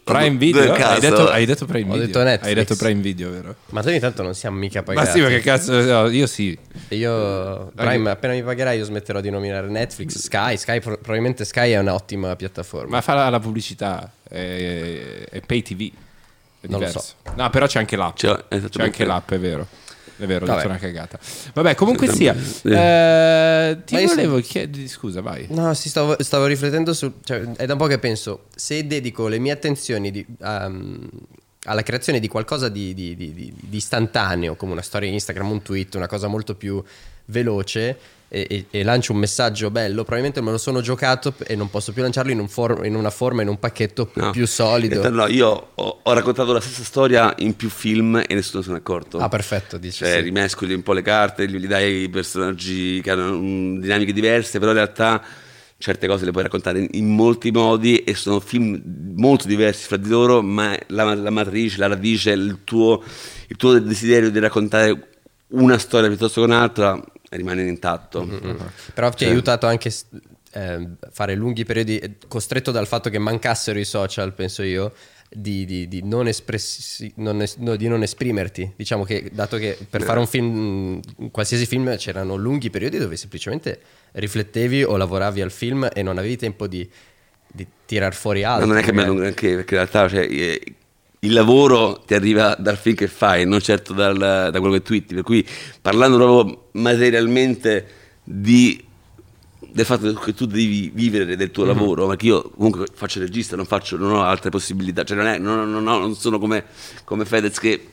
Prime Video? Hai detto, hai detto Prime Ho Video? detto Netflix. Hai detto Prime Video, vero? Ma noi intanto non siamo mica pagati. Ma sì, perché cazzo, no, io sì. Io, Prime, appena mi pagherai, io smetterò di nominare Netflix, Sky. Sky pro- probabilmente Sky è un'ottima piattaforma. Ma fa la, la pubblicità, è, è pay TV. È Non lo so. No, però c'è anche l'app. C'è esattamente. anche l'app, è vero. È vero, ho Vabbè. detto una cagata. Vabbè, comunque sia. Eh. eh, ti Ma io volevo chiedere, scusa, vai. No, sì, stavo, stavo riflettendo su. Cioè, è da un po' che penso, se dedico le mie attenzioni di- ehm, alla creazione di qualcosa di, di- di- di- di istantaneo, come una storia Instagram, un tweet, una cosa molto più veloce, e, e- e lancio un messaggio bello, probabilmente me lo sono giocato e non posso più lanciarlo in, un for- in una forma, in un pacchetto No. più solido. Realtà no, io ho, ho raccontato la stessa storia in più film e nessuno se n'è accorto. Ah, perfetto, dici. Cioè, sì. rimescoli un po' le carte, gli dai personaggi che hanno mm, dinamiche diverse, però in realtà certe cose le puoi raccontare in, in molti modi e sono film molto diversi fra di loro, ma la, la matrice, la radice, il tuo, il tuo desiderio di raccontare una storia piuttosto che un'altra rimane intatto. Però ti ha Cioè- aiutato anche eh, fare lunghi periodi, eh, costretto dal fatto che mancassero i social, penso io, di, di- di non, espressi- non es- no, di non esprimerti. Diciamo che, dato che per fare un film, un qualsiasi film, c'erano lunghi periodi dove semplicemente riflettevi o lavoravi al film e non avevi tempo di, di tirar fuori Ma altro. non è che magari. bello granché, perché in realtà cioè, eh, il lavoro ti arriva dal film che fai, non certo dal- da quello che twitti. Per cui parlando proprio materialmente di- del fatto che tu devi vivere del tuo lavoro, perché io comunque faccio regista, non, faccio, non ho altre possibilità, cioè non, è- non- non non sono come, come Fedez che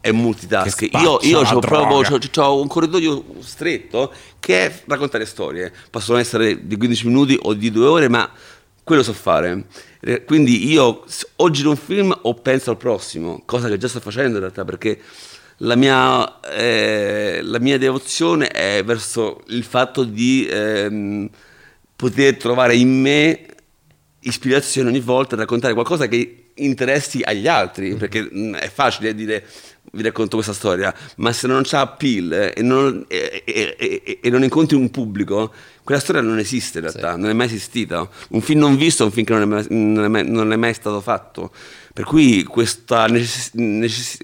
è multitask. Che io io ho proprio c'ho- c'ho un corridoio stretto che è raccontare storie. Possono essere di 15 minuti o di due ore, ma quello so fare. Eh, Quindi io o giro un film o penso al prossimo, cosa che già sto facendo in realtà perché la mia, eh, la mia devozione è verso il fatto di ehm, poter trovare in me ispirazione ogni volta a raccontare qualcosa che interessi agli altri, perché mh, è facile dire vi racconto questa storia, ma se non c'ha appeal e non, e- e- e- non incontri un pubblico, quella storia non esiste in realtà, non è mai esistita. Un film non visto è un film che non è mai, non è mai- non è mai stato fatto. Per cui questa necess- necess-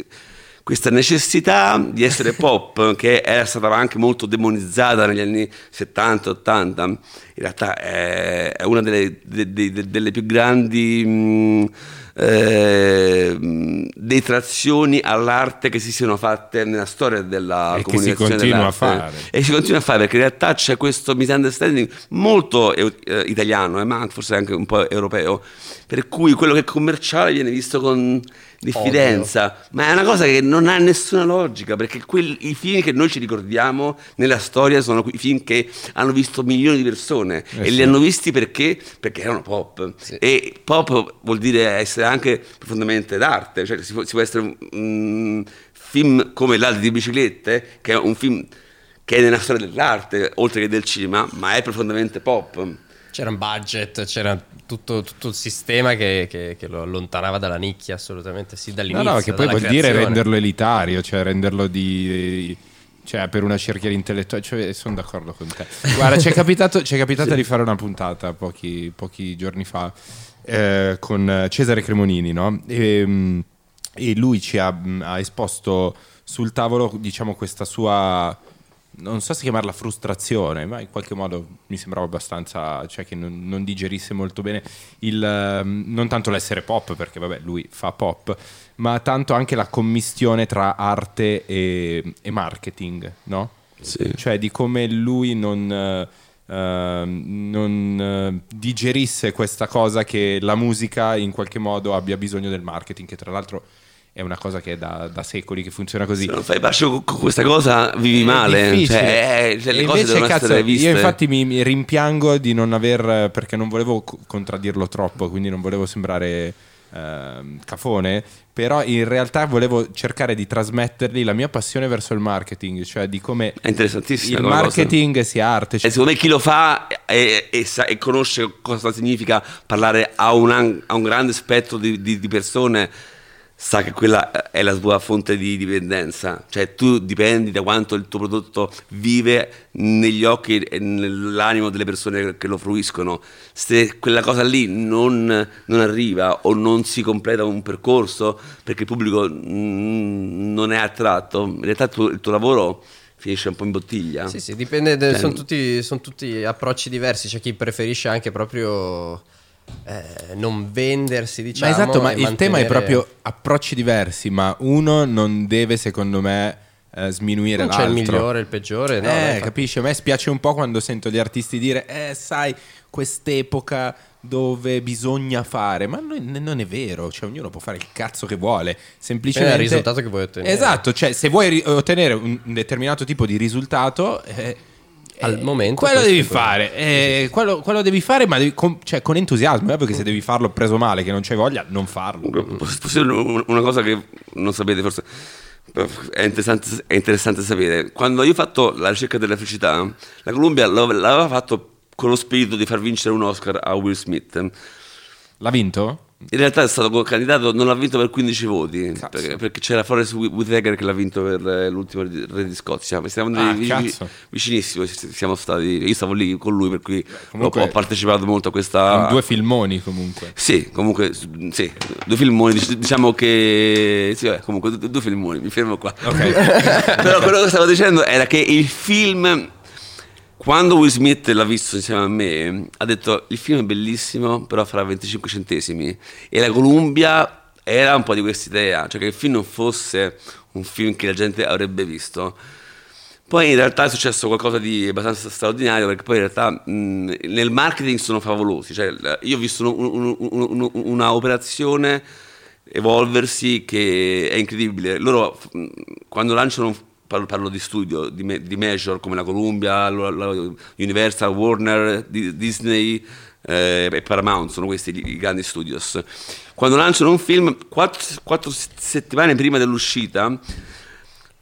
questa necessità di essere pop, che era stata anche molto demonizzata negli anni 70-80, in realtà è, è una delle, de- de- de- delle più grandi mh, eh, mh, detrazioni all'arte che si siano fatte nella storia della E che si comunicazione continua a dell'arte. fare. E si continua a fare perché in realtà c'è questo misunderstanding molto eh, italiano, eh, ma forse anche un po' europeo, per cui quello che è commerciale viene visto con diffidenza, ma è una cosa che non ha nessuna logica, perché quel- i film che noi ci ricordiamo nella storia sono i film che hanno visto milioni di persone Eh e sì. li hanno visti perché? Perché erano pop. Sì. E pop vuol dire essere anche profondamente d'arte, cioè si può, si può essere un, un film come L'Aldi di biciclette, che è un film che è nella storia dell'arte, oltre che del cinema, ma è profondamente pop. C'era un budget, c'era tutto, tutto il sistema che, che- che lo allontanava dalla nicchia, assolutamente sì, No, dall'inizio. no, che poi vuol dire creazione. renderlo elitario, cioè renderlo di... Cioè, per una cerchia di intellettuali, cioè, sono d'accordo con te. Guarda, ci è capitato, capitato di fare una puntata pochi, pochi giorni fa eh, con Cesare Cremonini, no? E, mm, e lui ci ha, mm, ha esposto sul tavolo, diciamo, questa sua non so se chiamarla frustrazione, ma in qualche modo mi sembrava abbastanza, cioè che non, non digerisse molto bene il, ehm, non tanto l'essere pop, perché vabbè lui fa pop, ma tanto anche la commistione tra arte e, e marketing, no? Sì. Cioè di come lui non, eh, non eh, digerisse questa cosa che la musica in qualche modo abbia bisogno del marketing, che tra l'altro è una cosa che è da, da secoli che funziona così. Se non fai pace con questa cosa, vivi È male. difficile. Cioè, eh, cioè, le E cose devono cazzo, essere viste. Io infatti mi, mi rimpiango di non aver, perché non volevo co- contraddirlo troppo, quindi non volevo sembrare ehm, cafone, però in realtà volevo cercare di trasmettergli la mia passione verso il marketing, cioè di come È interessantissima il come cosa. marketing sia arte. E Cioè, secondo me chi lo fa e, e sa- e conosce cosa significa parlare a un, a un grande spettro di, di- di persone sa che quella è la sua fonte di dipendenza. Cioè tu dipendi da quanto il tuo prodotto vive negli occhi e nell'animo delle persone che lo fruiscono. Se quella cosa lì non, non arriva o non si completa un percorso perché il pubblico mm, non è attratto, in realtà il tuo, il tuo lavoro finisce un po' in bottiglia. Sì, sì, dipende, de- Cioè, sono, tutti, sono tutti approcci diversi, c'è chi preferisce anche proprio eh, non vendersi, ma diciamo. esatto, ma e il tema è mantenere- proprio approcci diversi, ma uno non deve secondo me eh, sminuire Non c'è il l'altro. migliore, il peggiore, no? eh, fa- capisci? A me spiace un po' quando sento gli artisti dire, eh, sai, quest'epoca dove bisogna fare, ma non, non è vero, cioè ognuno può fare il cazzo che vuole, semplicemente... È il risultato che vuoi ottenere. Esatto, cioè se vuoi ottenere un un determinato tipo di risultato... eh, Al eh, momento quello devi fare, eh, quello, quello devi fare, ma devi con, cioè, con entusiasmo. È ovvio che se devi farlo preso male, che non c'hai voglia, non farlo. Posso dire un- una cosa che non sapete, forse è interessante, è interessante sapere. Quando io ho fatto la ricerca della felicità, la Columbia l'av- l'aveva fatto con lo spirito di far vincere un Oscar a Will Smith. L'ha vinto? In realtà è stato candidato, non l'ha vinto per 15 voti, perché, perché c'era Forrest Whit- Whitaker che l'ha vinto per eh, l'ultimo re di Scozia. Siamo Ah, andati cazzo. vicinissimo, siamo stati, io stavo lì con lui, per cui comunque- ho partecipato molto a questa... Due filmoni comunque. Sì, comunque, sì, due filmoni, dic- diciamo che... Sì, comunque due, due filmoni, mi fermo qua. Però quello che stavo dicendo era che il film, quando Will Smith l'ha visto insieme a me, ha detto il film è bellissimo, però farà 25 centesimi. E la Columbia era un po' di questa idea, cioè che il film non fosse un film che la gente avrebbe visto. Poi in realtà è successo qualcosa di abbastanza straordinario perché poi in realtà mh, nel marketing sono favolosi, cioè io ho visto un- un- un- un- una operazione evolversi che è incredibile. Loro quando lanciano, parlo, parlo di studio, di, me- di major come la Columbia, la- la Universal, Warner, Di- Disney eh, e Paramount, sono questi i, grandi studios. Quando lanciano un film, quattro, quattro settimane prima dell'uscita,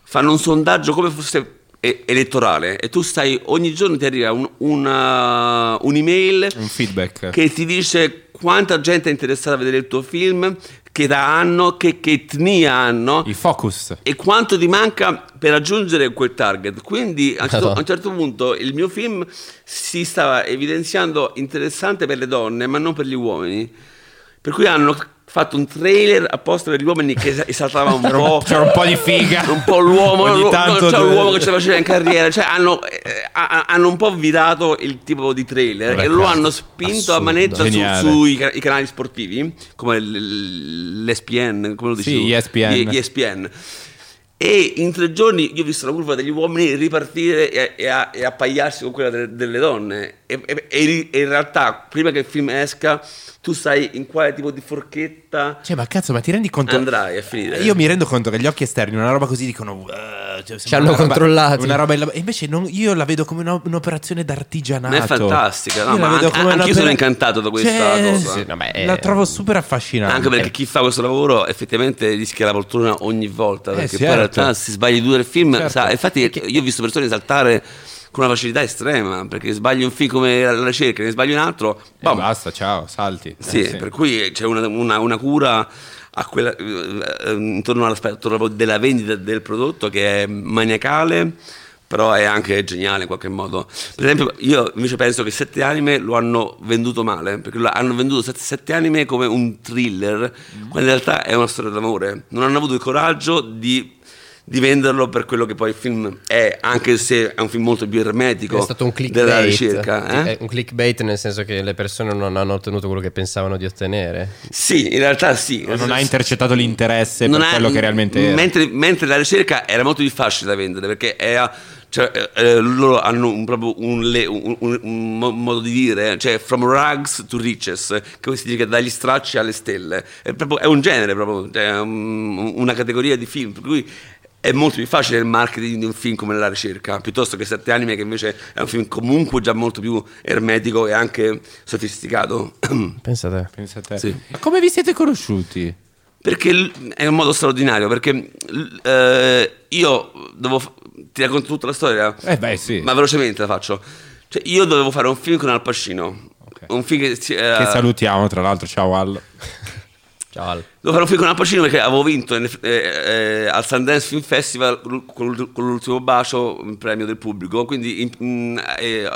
fanno un sondaggio come fosse elettorale e tu stai ogni giorno ti arriva un- una- un'email Un feedback. che ti dice quanta gente è interessata a vedere il tuo film che età hanno che, che etnia hanno Il focus. e quanto ti manca per raggiungere quel target. Quindi a certo, Madonna. a un certo punto il mio film si stava evidenziando interessante per le donne, ma non per gli uomini. Per cui hanno fatto un trailer apposta per gli uomini che es- esaltava un po'. C'era un po' di figa. Un po' l'uomo, Ogni no, tanto no, c'è dove- l'uomo che ce la faceva in carriera, cioè hanno, eh, ha- hanno un po' virato il tipo di trailer Vabbè, e lo hanno spinto assurdo. a manetta su- sui canali sportivi, come l'ESPN, come lo dici Sì? ESPN. ESPN. E in tre giorni io ho visto la curva degli uomini ripartire e, e, a- e appaiarsi con quella delle, delle donne. E, e in realtà, prima che il film esca, tu sai in quale tipo di forchetta Cioè, ma cazzo, ma ti rendi conto? andrai a finire. Io mi rendo conto che gli occhi esterni, una roba così dicono. "Uh", cioè, Ci hanno controllati. Una roba e invece non- io la vedo come una- un'operazione d'artigianato. Ma è fantastica, no? Io la Ma vedo anche- come anch'io un'opera- sono incantato da questa Cioè, cosa. Sì, no, ma è- La trovo super affascinante. Anche perché chi fa questo lavoro effettivamente rischia la poltrona ogni volta. Eh, Perché certo. poi in realtà si sbagli due del film. Certo. sa- infatti, io ho visto persone saltare con una facilità estrema. Perché sbagli un film come la ricerca, ne sbagli un altro. Eh, bam. basta, ciao, salti. Sì, Eh, per cui c'è una, una- una cura quella- eh, intorno all'aspetto della vendita del prodotto che è maniacale, però è anche geniale in qualche modo. Per esempio, io invece penso che Sette Anime lo hanno venduto male, perché hanno venduto Sette, Sette Anime come un thriller, quando in realtà è una storia d'amore. Non hanno avuto il coraggio di di venderlo per quello che poi il film è, anche se è un film molto più ermetico È stato un della clickbait. ricerca. eh? È un clickbait nel senso che le persone non hanno ottenuto quello che pensavano di ottenere. Sì, in realtà sì. Non ha intercettato l'interesse Non per ha- quello che realmente era. Mentre, mentre la ricerca era molto più facile da vendere perché era, cioè, eh, eh, loro hanno un, proprio un, un- un- un mo- modo di dire, cioè from rags to riches, che significa dagli stracci alle stelle. È, proprio- è un genere, proprio, cioè, una categoria di film. Per cui è molto più facile il marketing di un film come la ricerca, piuttosto che Sette anime, che invece è un film comunque già molto più ermetico e anche sofisticato. Pensa a te. Pensa a te. Sì. Ma come vi siete conosciuti? Perché è un modo straordinario, perché eh, io devo... f- Ti racconto tutta la storia? Eh beh, sì. Ma velocemente la faccio. Cioè, io dovevo fare un film con Al Pacino. Ok. Un film che... eh, Che salutiamo, tra l'altro, ciao Al. Ciao fare un film con Al Pacino perché avevo vinto eh, eh, al Sundance Film Festival con con l'ultimo bacio il premio del pubblico. Quindi in- mm, eh,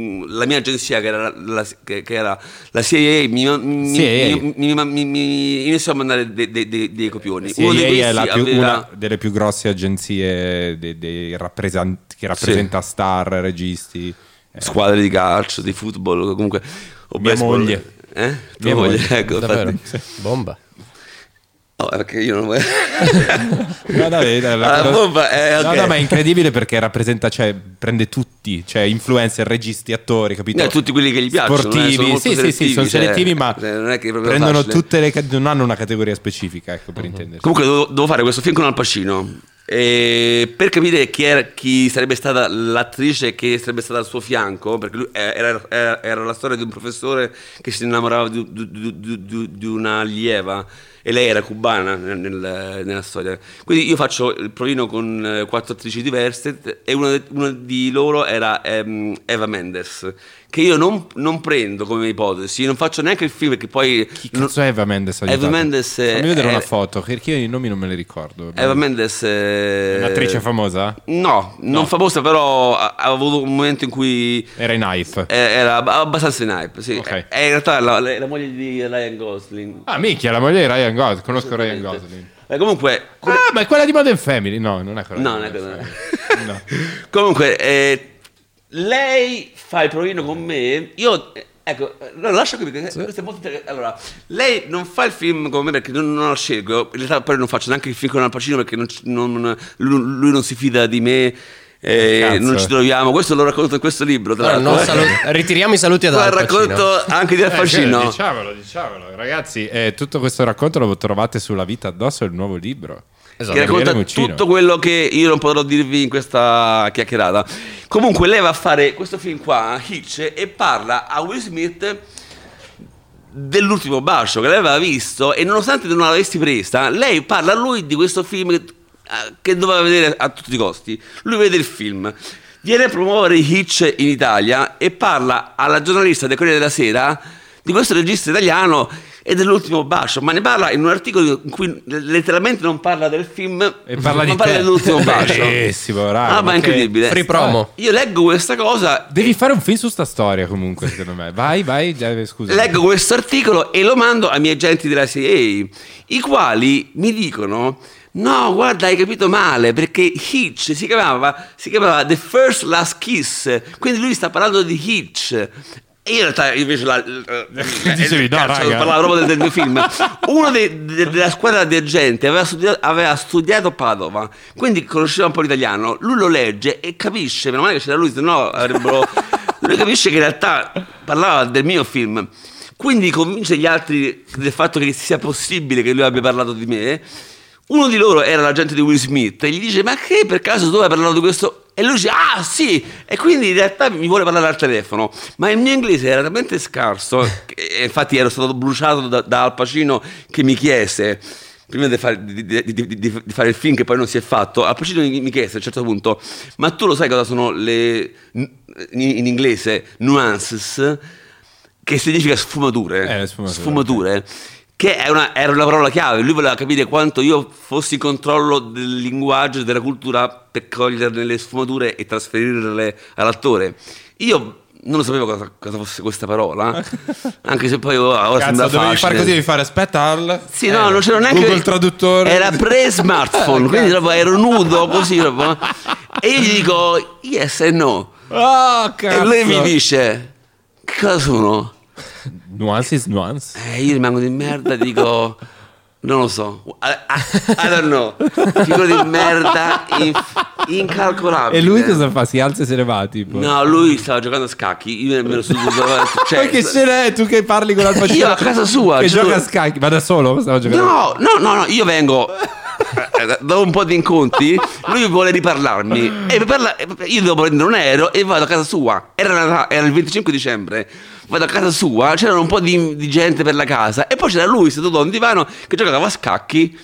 mm, la mia agenzia, che era la, che, che era la CIA, mi, mi, CIA. mi- mi- mi- mi- mi iniziò a mandare dei, dei- dei- dei copioni. Sì, Uno è la più- aveva- una delle più grosse agenzie dei- dei rappresentanti- che rappresenta star, registi. Eh, squadre di calcio, di football, comunque. O Mia baseball. moglie. Eh? Tua Mia moglie, moglie. ecco. Davvero? infatti. Bomba. No, perché io non voglio. No, dai, dai, Ah, cosa- bomba, eh, No, ok. no, ma è incredibile perché rappresenta, cioè, prende tutti, cioè influencer, registi, attori, capito? No, tutti quelli che gli piacciono, eh, sono Sportivi, molto sì, sì, sì, selettivi, sono cioè, selettivi, ma cioè, non è che è proprio prendono facile. tutte le, non hanno una categoria specifica, ecco, per intenderci. Comunque dovevo, dovevo fare questo film con Al Pacino. E per capire chi, era- chi sarebbe stata l'attrice che sarebbe stata al suo fianco, perché lui era, era- era la storia di un professore che si innamorava di, di- di- di- una allieva e lei era cubana nel- nel- nella storia. Quindi io faccio il provino con eh, quattro attrici diverse e una, una di loro era ehm, Eva Mendes, che io non, non prendo come ipotesi, non faccio neanche il film perché poi... Chi cazzo è Eva Mendes? Eva Aiutatemi. Mendes Fammi vedere è- una foto, perché io i nomi non me li ricordo. Eva Mendes È un'attrice famosa? No, non famosa, però ha ha avuto un momento in cui Era in hype. eh, era ab- abbastanza in hype. Sì. Ok. È in realtà la, la- la moglie di Ryan Gosling. Ah, minchia, la moglie di Ryan Gosling. Conosco Ryan Gosling. Eh, comunque, Ah, ma è quella di Modern Family? No, non è quella no, di non è. Family. No. comunque eh, lei fa il provino con me. Io. eh, Ecco, no, lascia qui perché questo è molto interessante. Allora, lei non fa il film con me perché non, non la scelgo. In realtà, poi non faccio neanche il film con Al Pacino perché non non- lui, lui non si fida di me. eh, non ci troviamo. Questo lo racconto in questo libro. Tra Allora, l'altro. non salu- ritiriamo i saluti ad Pacino. racconto anche di Al Eh, Pacino. diciamolo, diciamolo. Ragazzi, eh, tutto questo racconto lo trovate sulla vita addosso del nuovo libro. Esatto. che racconta tutto quello che io non potrò dirvi in questa chiacchierata. Comunque, lei va a fare questo film qua, Hitch, e parla a Will Smith dell'ultimo bacio che lei aveva visto e nonostante non l'avessi presa, lei parla a lui di questo film eh, che doveva vedere a tutti i costi. Lui vede il film. Viene a promuovere Hitch in Italia e parla alla giornalista del Corriere della Sera di questo regista italiano e dell'ultimo bacio, ma ne parla in un articolo in cui letteralmente non parla del film, E parla di ma parla te. dell'ultimo bacio. Bellissimo, raga, Ah, ma è incredibile. Free promo. Io leggo questa cosa Devi fare un film su sta storia comunque, secondo me. Vai, vai, eh, scusa. Leggo questo articolo e lo mando ai miei agenti della CIA, i quali mi dicono: No, guarda, hai capito male perché Hitch si chiamava, si chiamava The First Last Kiss. Quindi lui sta parlando di Hitch. Io in realtà invece la, Dicevi, no, cazzo, parlavo proprio del, del mio film. Uno dei- de- della squadra di agenti aveva studiato, aveva studiato Padova, quindi conosceva un po' l'italiano. Lui lo legge e capisce, meno male che c'era lui, se no avrebbero. Lui capisce che in realtà parlava del mio film. Quindi convince gli altri del fatto che sia possibile che lui abbia parlato di me. Uno di loro era l'agente di Will Smith e gli dice: Ma che per caso tu hai parlato di questo? E lui dice: Ah, sì! E quindi in realtà mi vuole parlare al telefono. Ma il mio inglese era talmente scarso, che, infatti ero stato bruciato da, da Al Pacino che mi chiese. Prima di fare, di- di- di- fare il film che poi non si è fatto, Al Pacino mi chiese a un certo punto: Ma tu lo sai cosa sono le in, in inglese nuances? Che significa sfumature. Eh, sfumature, sfumature che è una, era una parola chiave. Lui voleva capire quanto io fossi in controllo del linguaggio e della cultura per coglierne le sfumature e trasferirle all'attore. Io non lo sapevo cosa, cosa fosse questa parola, anche se poi ora ora Cazzo, dovevi facile. fare così, devi fare aspetta al... Sì, no, non c'era neanche Google Traduttore. Era pre-smartphone, quindi proprio ero nudo così proprio. E io gli dico yes e no. Oh, cazzo. E lui mi dice che cosa sono? Nuance is nuance. E io rimango di merda e dico non lo so. I, I- I don't know. Figura di merda inf- incalcolabile. E lui cosa fa? Si alza e se ne va, tipo. No, lui stava giocando a scacchi. Io nemmeno su cioè, Ma che scena è tu che parli con Al Pacino? Io a casa sua, Che giuro- gioca a scacchi, ma da solo? Stava giocando. No, no, no, no, io vengo eh, dopo un po' di incontri, lui vuole riparlarmi e parla- io devo prendere un aereo e vado a casa sua. Era, Natale- era il 25 dicembre. Vado a casa sua, c'era un po' di, di gente per la casa e poi c'era lui seduto a un divano che giocava a scacchi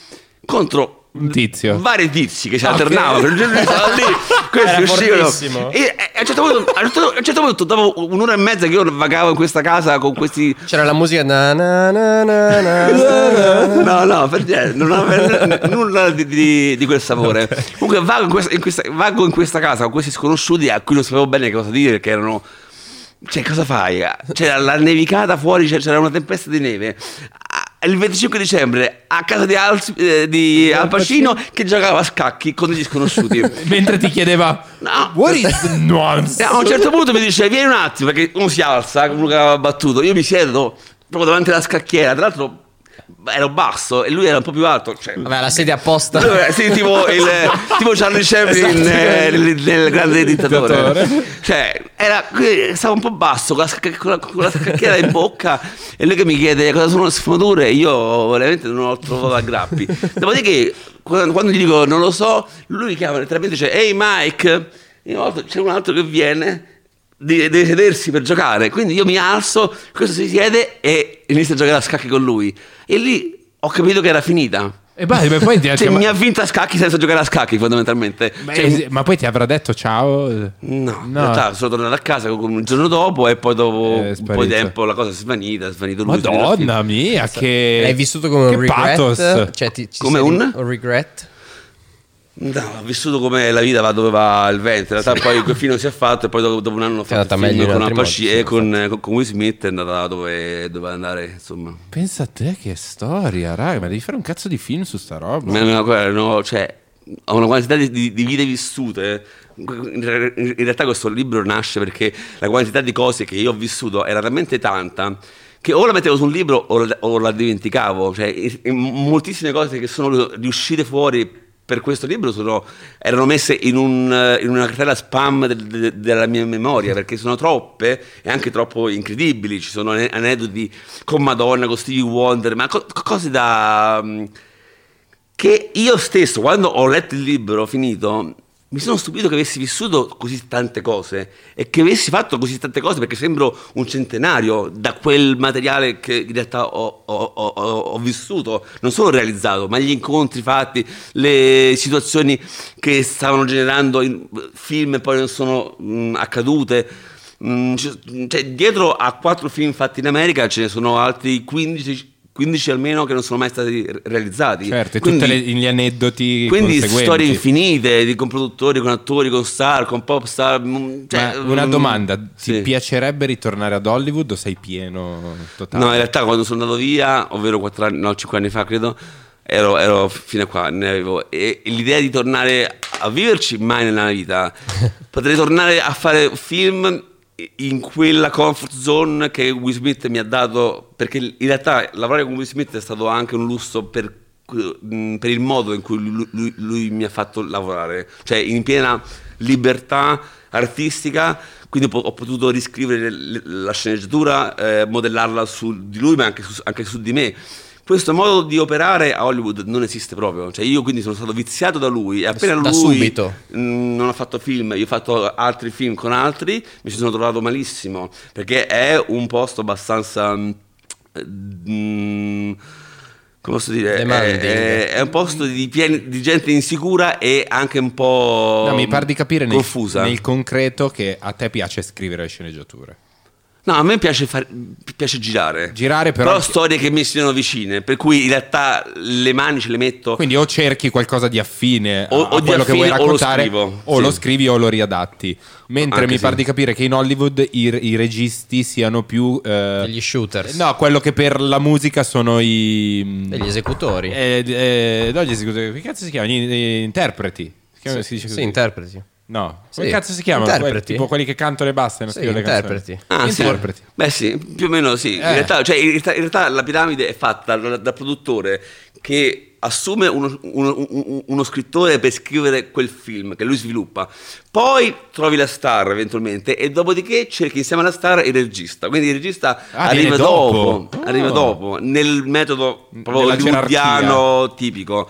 contro Un tizio. vari tizi che si Ok. alternavano. Lui stava lì, questi uscivano. E, e a, un certo punto, a un certo- a un certo punto, dopo un'ora e mezza che io vagavo in questa casa con questi C'era la musica. na na na na na na. No, no, per niente, non aveva nulla di, di- di quel sapore. Comunque vago in, questa, in questa- vago in questa casa con questi sconosciuti a cui non sapevo bene cosa dire perché erano... Cioè, cosa fai? C'era la nevicata fuori, c'era- c'era una tempesta di neve. Il 25 dicembre a casa di Al, eh, di Al Pacino che giocava a scacchi con degli sconosciuti. Mentre ti chiedeva No. What is nuance? E a un certo punto mi dice vieni un attimo perché uno si alza uno che aveva battuto io mi siedo proprio davanti alla scacchiera tra l'altro ero basso e lui era un po' più alto cioè, Vabbè, la sedia apposta. Allora, sì, tipo, il, tipo Charlie Chaplin Esatto. eh, nel, nel grande dittatore. Cioè, era, stava un po' basso, con la, con la- con la scacchiera in bocca e lui che mi chiede cosa sono le sfumature, io veramente non ho trovato aggrappi. Dopodiché, quando, quando gli dico non lo so, lui mi chiama letteralmente e dice ehi Mike, Io, una volta c'è un altro che viene di- deve sedersi per giocare. Quindi io mi alzo, questo si siede e inizia a giocare a scacchi con lui. E lì ho capito che era finita. E beh, ma poi ti ha Cioè, chiamato- mi ha vinto a scacchi senza giocare a scacchi, fondamentalmente. Beh, Cioè, ma poi ti avrà detto ciao? no, in No. realtà sono tornato a casa un giorno dopo e poi dopo È un po' di tempo la cosa è svanita, è svanito lui. Madonna mia, che... L'hai vissuto come che un regret? pathos. Cioè, ti, ci Come sei- un? regret? No, ho vissuto come la vita va dove va il vento. In realtà poi quel film si è fatto e poi dopo, dopo un anno ho È fatto andata il film con modi, e con, con- con Will Smith è andata dove doveva andare, insomma. Pensa a te che storia, raga, ma devi fare un cazzo di film su sta roba. Ma- ma guarda, no, cioè, ho una quantità di, di- di vite vissute. In, re- in realtà questo libro nasce perché la quantità di cose che io ho vissuto era talmente tanta che o la mettevo su un libro o la, o la dimenticavo. Cioè, moltissime cose che sono riuscite fuori per questo libro sono- erano messe in, un, eh, in una cartella spam del- de- della mia memoria perché sono troppe e anche troppo incredibili. Ci sono ane- aneddoti con Madonna, con Stevie Wonder, ma co- cose da. mm, che io stesso, quando ho letto il libro finito, mi sono stupito che avessi vissuto così tante cose e che avessi fatto così tante cose perché sembro un centenario da quel materiale che in realtà ho, ho- ho- ho- vissuto, non solo realizzato, ma gli incontri fatti, le situazioni che stavano generando in film e poi non sono mh, accadute. Ci- cioè, dietro a quattro film fatti in America ce ne sono altri 15, 15 almeno che non sono mai stati re- realizzati. Certo, e tutti gli aneddoti quindi storie infinite di con produttori, con attori, con star, con pop star. mm, cioè, una mm, domanda, ti sì. piacerebbe ritornare ad Hollywood o sei pieno totale? No, in realtà quando sono andato via, ovvero 4 anni, no, 5 anni fa credo, ero, ero fino a qua, ne avevo. E l'idea di tornare a viverci mai nella vita. Potrei tornare a fare film in quella comfort zone che Will Smith mi ha dato, perché in realtà lavorare con Will Smith è stato anche un lusso per, mh, per il modo in cui lui, lui- lui mi ha fatto lavorare, cioè in piena libertà artistica, quindi ho, potuto riscrivere la sceneggiatura, eh, modellarla su di lui, ma anche su, anche su di me. Questo modo di operare a Hollywood non esiste proprio, cioè io quindi sono stato viziato da lui e appena Da lui subito. mh, non ha fatto film, io ho fatto altri film con altri, mi ci sono trovato malissimo, perché è un posto abbastanza... mh, mh, come posso dire? È, è- è un posto di, pieni- di gente insicura e anche un po' No, mi pare di capire nel, nel concreto che a te piace scrivere le sceneggiature. No, a me piace, far- piace girare. Girare, però anche- storie che mi siano vicine, per cui in realtà le mani ce le metto. Quindi o cerchi qualcosa di affine O- a, o a quello che vuoi affine o lo raccontare, scrivo, o sì. lo scrivi o lo riadatti. Mentre Anche mi pare sì. di capire che in Hollywood i, i registi siano più... eh, Degli shooters. No, quello che per la musica sono i... Degli esecutori. Eh, eh, no, gli esecutori. Che cazzo si chiamano? Gli, gli interpreti. Si chiama- si dice sì, così? interpreti. No, come Sì, cazzo si chiamano? interpreti. Quelli- tipo quelli che cantano e basta. Sì, interpreti. Ah, sì. interpreti. Beh sì, più o meno sì. In, Eh. realtà, cioè, in, realtà, in realtà la piramide è fatta dal, dal produttore che assume uno, uno- uno- uno scrittore per scrivere quel film che lui sviluppa. Poi trovi la star eventualmente e dopodiché cerchi insieme alla star il regista. Quindi il regista Ah, arriva dopo, dopo. arriva Oh. dopo, nel metodo proprio hollywoodiano tipico.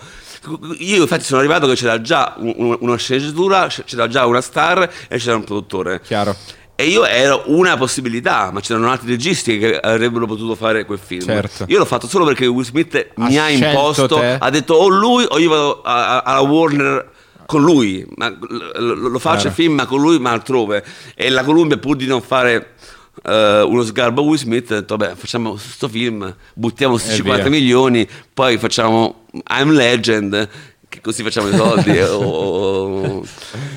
Io infatti sono arrivato che c'era già un- un- una sceneggiatura, c'era già una star e c'era un produttore. Chiaro. E io ero una possibilità, ma c'erano altri registi che avrebbero potuto fare quel film. Certo. Io l'ho fatto solo perché Will Smith mi ha scelto imposto, te. ha detto o lui o io vado alla Warner con lui, ma lo, lo- faccio il film ma con lui ma altrove. E la Columbia pur di non fare eh, uno sgarbo a Will Smith ha detto vabbè facciamo questo film, buttiamo questi E 50 via. milioni, poi facciamo I'm Legend. Che così facciamo i soldi. o- o-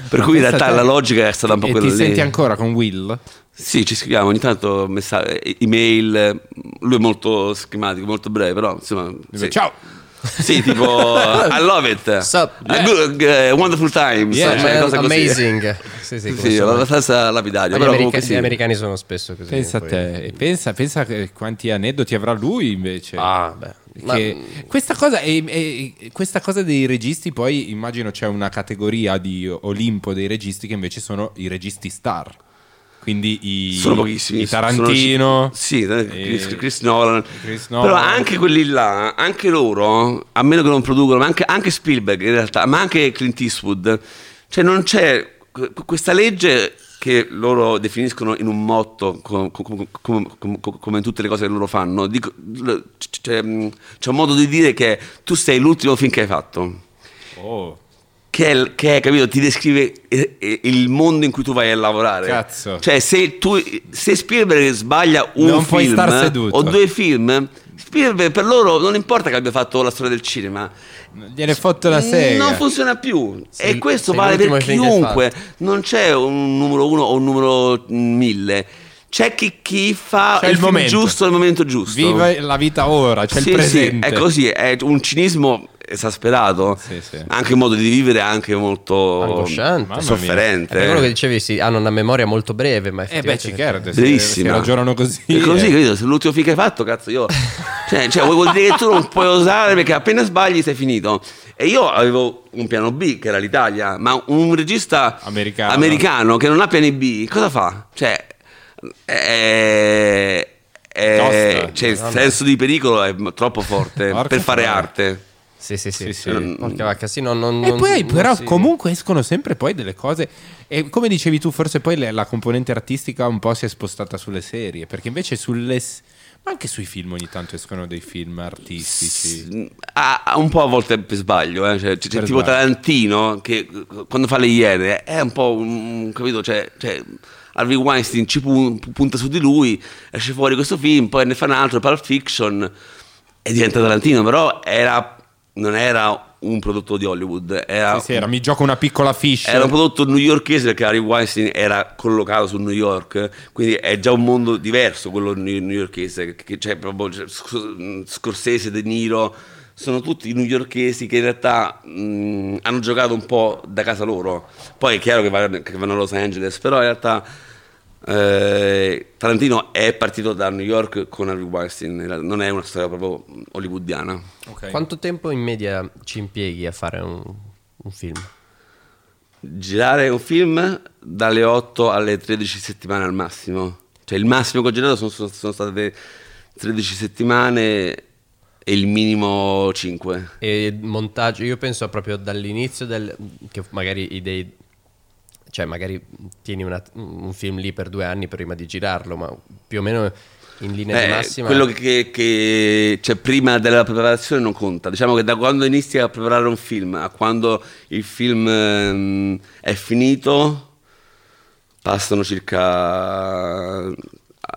Per Ma cui in realtà te- la logica è stata un po' E quella ti lì. senti ancora con Will? Sì, ci scriviamo ogni tanto messaggi, email, lui è molto schematico, molto breve, però insomma... Sì. Ciao. Sì, tipo, I love it. Sup? A good- eh, wonderful times. Yeah. cioè, Man, cose così. amazing. Sì, sì, Sì, abbastanza lapidario. Ma gli, però america- comunque gli sì. americani sono spesso così. Pensa a te, e pensa, pensa quanti aneddoti avrà lui invece. Ah, beh. Ma- questa, cosa, e- e- questa cosa dei registi, poi immagino c'è una categoria di Olimpo dei registi che invece sono i registi star. Quindi i, Sono pochissimi. i sono- Tarantino. sì, eh, e- Chris, Chris Nolan. Chris Nolan. Però anche quelli là, anche loro, a meno che non producono, ma anche, anche Spielberg in realtà, ma anche Clint Eastwood, cioè non c'è que- questa legge che loro definiscono in un motto, com- com- com- com- come in tutte le cose che loro fanno. Dico- c'è, c'è un modo di dire che tu sei l'ultimo film che hai fatto. Oh, Che è, che è, capito, ti descrive eh, eh, il mondo in cui tu vai a lavorare. Cazzo. Cioè, se, tu, se Spielberg sbaglia un Non film o due film, Spielberg per loro non importa che abbia fatto la storia del cinema. gliene fotto la sega. Non funziona più. Sei- e questo vale per chiunque. Non c'è un numero uno o un numero mille. C'è chi, chi fa C'è il, il giusto al momento giusto. Viva la vita ora, c'è Sì, il sì, presente. è così, è un cinismo esasperato, Sì, sì. anche un modo di vivere anche molto Angosciante. Sofferente. È quello che dicevi, sì, hanno una memoria molto breve, ma Eh beh, effettivamente- ci se, se ragionano così. È così, eh. capito? Se l'ultimo film che hai fatto, cazzo, io. cioè, cioè, vuol dire che tu non puoi osare perché appena sbagli sei finito. E io avevo un piano B, che era l'Italia, ma un regista Americano. americano che non ha piani B, cosa fa? Cioè. È, è- Tosta. cioè, il senso di pericolo è troppo forte Porca per fare troia. arte. Sì, sì, sì. Sì, sì. sì. Porca vacca, sì, non, non, E non- poi non però si- comunque escono sempre poi delle cose e come dicevi tu forse poi la componente artistica un po' si è spostata sulle serie perché invece sulle ma anche sui film ogni tanto escono dei film artistici ha un po' a volte per sbaglio, eh, cioè, c'è Per tipo sbaglio. Tarantino che eh, quando fa le iene è un po' un, capito, cioè, cioè, Harvey Weinstein ci pu- punta su di lui, esce fuori questo film, poi ne fa un altro, Pulp Fiction, e diventa Tarantino, però era, non era un prodotto di Hollywood, era, Sì, sì, era, mi gioco una piccola fish era un prodotto newyorkese perché Harvey Weinstein era collocato su New York, quindi è già un mondo diverso quello new- newyorkese, che c'è proprio cioè, Sc- Scorsese, De Niro, sono tutti newyorkesi che in realtà mh, hanno giocato un po' da casa loro. Poi è chiaro che vanno, che vanno a Los Angeles, però in realtà eh, Tarantino è partito da New York con Harvey Weinstein, non è una storia proprio hollywoodiana. Ok. Quanto tempo in media ci impieghi a fare un, un film? Girare un film dalle 8 alle 13 settimane al massimo. Cioè il massimo che ho girato sono, sono- sono state 13 settimane e il minimo 5. E montaggio, io penso proprio dall'inizio del, che magari idee, cioè magari tieni una- un film lì per due anni prima di girarlo, ma più o meno in linea di Eh, massima. quello che, che- c'è prima della preparazione non conta. Diciamo che da quando inizi a preparare un film a quando il film ehm, è finito passano circa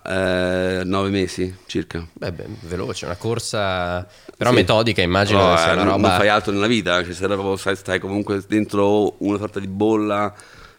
eh, nove mesi circa. Beh, beh, veloce, una corsa però metodica, immagino Però, sia eh, roba... non fai altro nella vita, cioè, stai, stai comunque dentro una sorta di bolla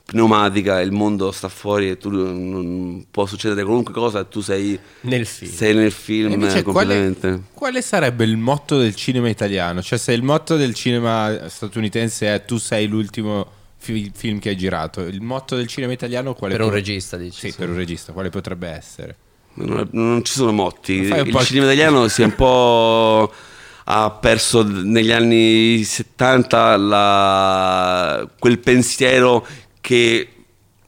pneumatica, il mondo sta fuori e tu non può succedere qualunque cosa e tu sei, Nel film. sei nel film E invece completamente. quale, quale sarebbe il motto del cinema italiano? Cioè se il motto del cinema statunitense è tu sei l'ultimo fi- film che hai girato, il motto del cinema italiano quale Per un po- regista, dici? Sì, sì. per un regista, quale potrebbe essere? Non, non ci sono motti. Un il- cinema italiano si è un po'. ha perso negli anni 70 la- quel pensiero che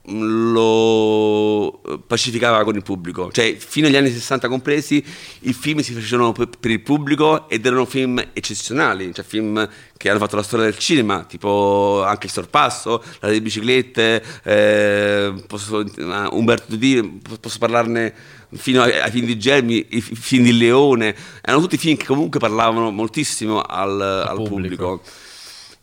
lo pacificava con il pubblico. Cioè, fino agli anni 60 compresi, i film si facevano per, il pubblico ed erano film eccezionali, cioè film che hanno fatto la storia del cinema, tipo anche Il Sorpasso, La delle biciclette, eh, posso, eh, Umberto Di, posso parlarne fino ai, ai film di Germi, i fi- film di Leone, erano tutti film che comunque parlavano moltissimo al, al pubblico. pubblico.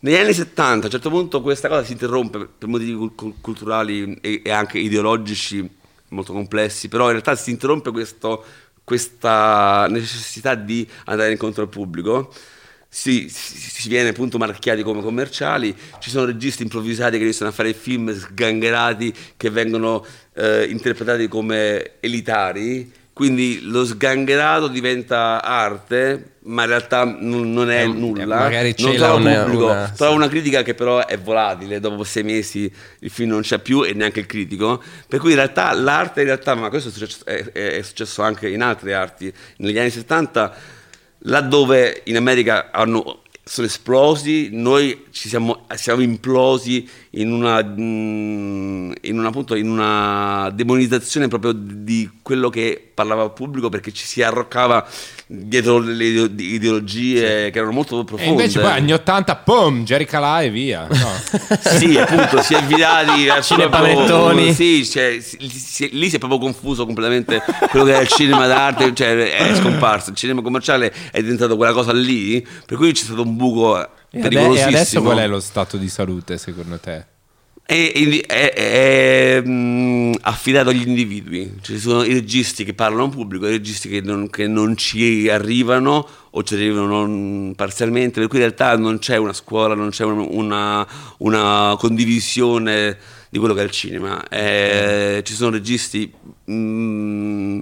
Negli anni 70 a un certo punto questa cosa si interrompe per motivi cul- cul- culturali e, e anche ideologici molto complessi, però in realtà si interrompe questo- questa necessità di andare incontro al pubblico. Si, si- si viene appunto marchiati come commerciali, ci sono registi improvvisati che iniziano a fare film sgangherati che vengono eh, interpretati come elitari, quindi lo sgangherato diventa arte, ma in realtà non, non è Eh, nulla. magari non cela trova una- pubblico, una- trova una critica che però è volatile, dopo sei mesi il film non c'è più e neanche il critico, per cui in realtà l'arte in realtà, ma questo è successo, è- è successo anche in altre arti, negli anni 70 laddove in America hanno- sono esplosi, noi ci siamo, siamo implosi in una, mm, in una, appunto, in una demonizzazione proprio di quello che parlava al pubblico perché ci si arroccava dietro le ideo- ideologie che erano molto E profonde. invece poi anni 80, pum, Jerry Calà e via. No. Sì, appunto, si è avviati verso Cinepanettoni. proprio- Sì, cioè, si- si- lì si è proprio confuso completamente quello che è il cinema d'arte, cioè è scomparso. Il cinema commerciale è diventato quella cosa lì, per cui c'è stato un buco E, ade- e pericolosissimo. adesso qual è lo stato di salute secondo te? È, è- è, affidato agli individui. Ci sono i registi che parlano a pubblico, i registi che non, che non ci arrivano o ci arrivano parzialmente, per cui in realtà non c'è una scuola, non c'è un- una, una condivisione di quello che è il cinema. Eh, ci sono registi mh,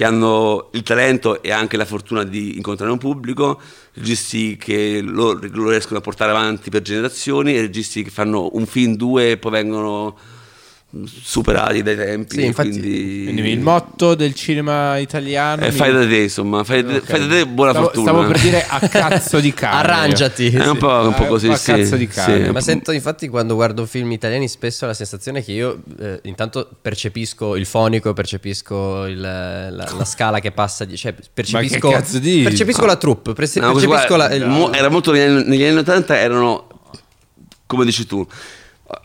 che hanno il talento e anche la fortuna di incontrare un pubblico, registi che lo, lo riescono a portare avanti per generazioni e registi che fanno un film, due e poi vengono superati dai tempi. Sì, infatti- quindi, Quindi il motto del cinema italiano... eh, mi- fai da te, insomma, fai, da- Ok. fai da te buona stavo, fortuna. Stavo per dire a cazzo di cane. Arrangiati. È un po', un po' così, a sì, cazzo di cane. sì. Ma sento infatti quando guardo film italiani spesso la sensazione che io eh, intanto percepisco il fonico, percepisco il- la, la scala che passa, di, cioè percepisco, percepisco la troupe, No, percepisco qua- la, il- mo- era molto negli anni, negli anni 80 erano come dici tu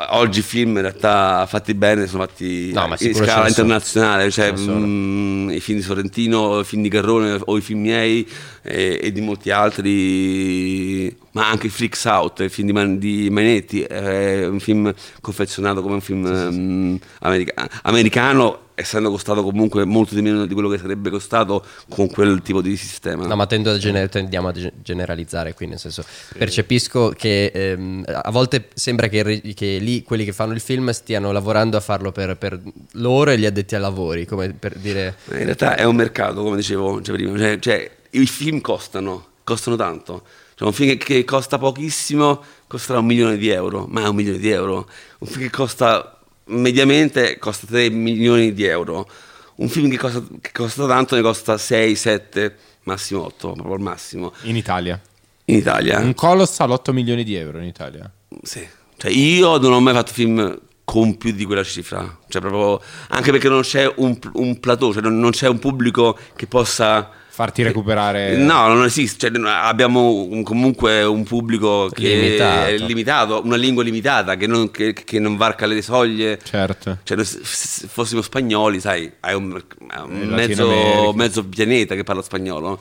oggi i film in realtà fatti bene sono fatti No, in scala internazionale cioè sono. mm, i film di Sorrentino i film di Garrone o i film miei e, e di molti altri ma anche Freaks Out il film di, Man- di Mainetti è un film confezionato come un film mm, america- americano essendo costato comunque molto di meno di quello che sarebbe costato con quel tipo di sistema No, ma tendo a gener- tendiamo a ge- generalizzare qui, nel senso, percepisco che ehm, a volte sembra che, che lì quelli che fanno il film stiano lavorando a farlo per, per loro e gli addetti ai lavori, come per dire... In realtà è un mercato, come dicevo cioè, prima, cioè, cioè, i film costano, costano tanto. Cioè, un film che, che costa pochissimo costerà un milione di euro, ma è un milione di euro. Un film che costa mediamente costa 3 milioni di euro. Un film che costa, che costa tanto ne costa 6, 7, massimo 8, proprio al massimo. In Italia. In Italia. Un colossal 8 milioni di euro in Italia. Sì. Cioè, io non ho mai fatto film con più di quella cifra. Cioè, proprio, anche perché non c'è un, un plateau, cioè non, non c'è un pubblico che possa. Farti recuperare... No, non esiste. Cioè, abbiamo un- comunque un pubblico che Limitato. è limitato, una lingua limitata, che non, che- che non varca le soglie. Certo. Cioè, se fossimo spagnoli, sai, hai un, un In mezzo, mezzo pianeta che parla spagnolo.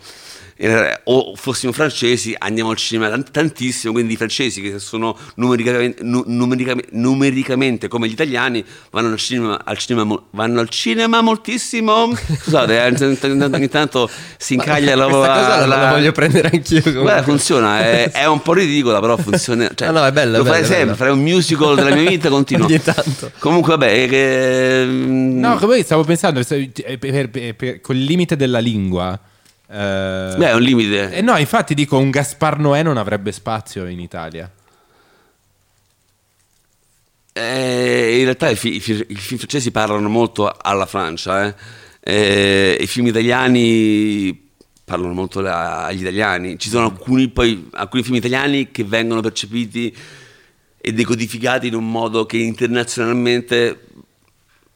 Eh, o fossimo francesi andiamo al cinema tant- tantissimo, quindi i francesi che sono numericamente, nu- numericamente- numericamente come gli italiani vanno al cinema, al cinema vanno al cinema moltissimo. Scusate, eh, ogni tanto- si incaglia la, Questa cosa la, la voglio prendere anch'io. comunque. Guarda, funziona, è, è un po' ridicola, però funziona. Cioè, No, no, è bella, Lo bella, farei è sempre, bella. farei un musical della mia vita continuo. Ogni tanto. Comunque, vabbè, che, mm, No, come stavo pensando, eh, per- per- per- col limite della lingua. Eh, beh, è un limite. eh, no, infatti dico, un Gaspar Noè non avrebbe spazio in Italia. Eh, in realtà i, fi- i fi- i film francesi parlano molto alla Francia, eh. Eh, i film italiani parlano molto la- agli italiani. Ci sono alcuni, poi, alcuni film italiani che vengono percepiti e decodificati in un modo che internazionalmente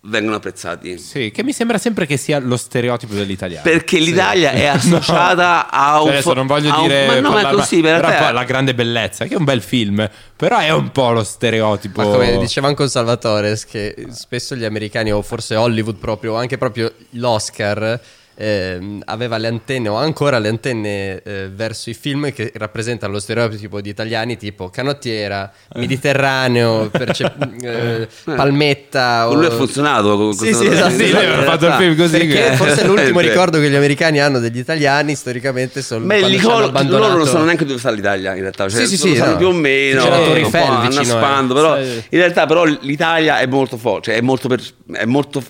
vengono apprezzati. Sì, che mi sembra sempre che sia lo stereotipo dell'italiano. Perché l'Italia è associata a Cioè, un. adesso fo- non voglio a un- dire ma no, ma così, in però la grande bellezza, che è un bel film, però è un po' lo stereotipo. Ma come diceva anche Salvatore, che spesso gli americani, o forse Hollywood proprio, o anche proprio l'Oscar, ehm, aveva le antenne, o ha ancora le antenne eh, verso i film che rappresentano lo stereotipo di italiani, tipo canottiera, mediterraneo, perce- eh, palmetta. Con lui o- ha funzionato. con- Sì, sì, esatto, Sì, lui aveva fatto il film così. Perché che- forse l'ultimo Eh, ricordo che gli americani hanno degli italiani storicamente sono Beh, quando col- abbandonato loro non sanno neanche dove sta l'Italia in realtà, cioè, Sì, sì, sì, no. più o meno, C'è la Torre un po' Eiffel vicino, annaspando, eh. però Sì. in realtà però l'Italia è molto forte, cioè è molto, per- è molto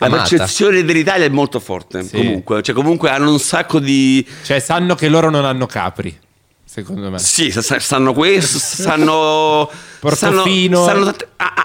la Amata. percezione dell'Italia è molto forte Sì. comunque, cioè comunque hanno un sacco di Cioè, sanno che loro non hanno capri, secondo me. sì, sa- sanno questo, sanno Portofino. sanno- sanno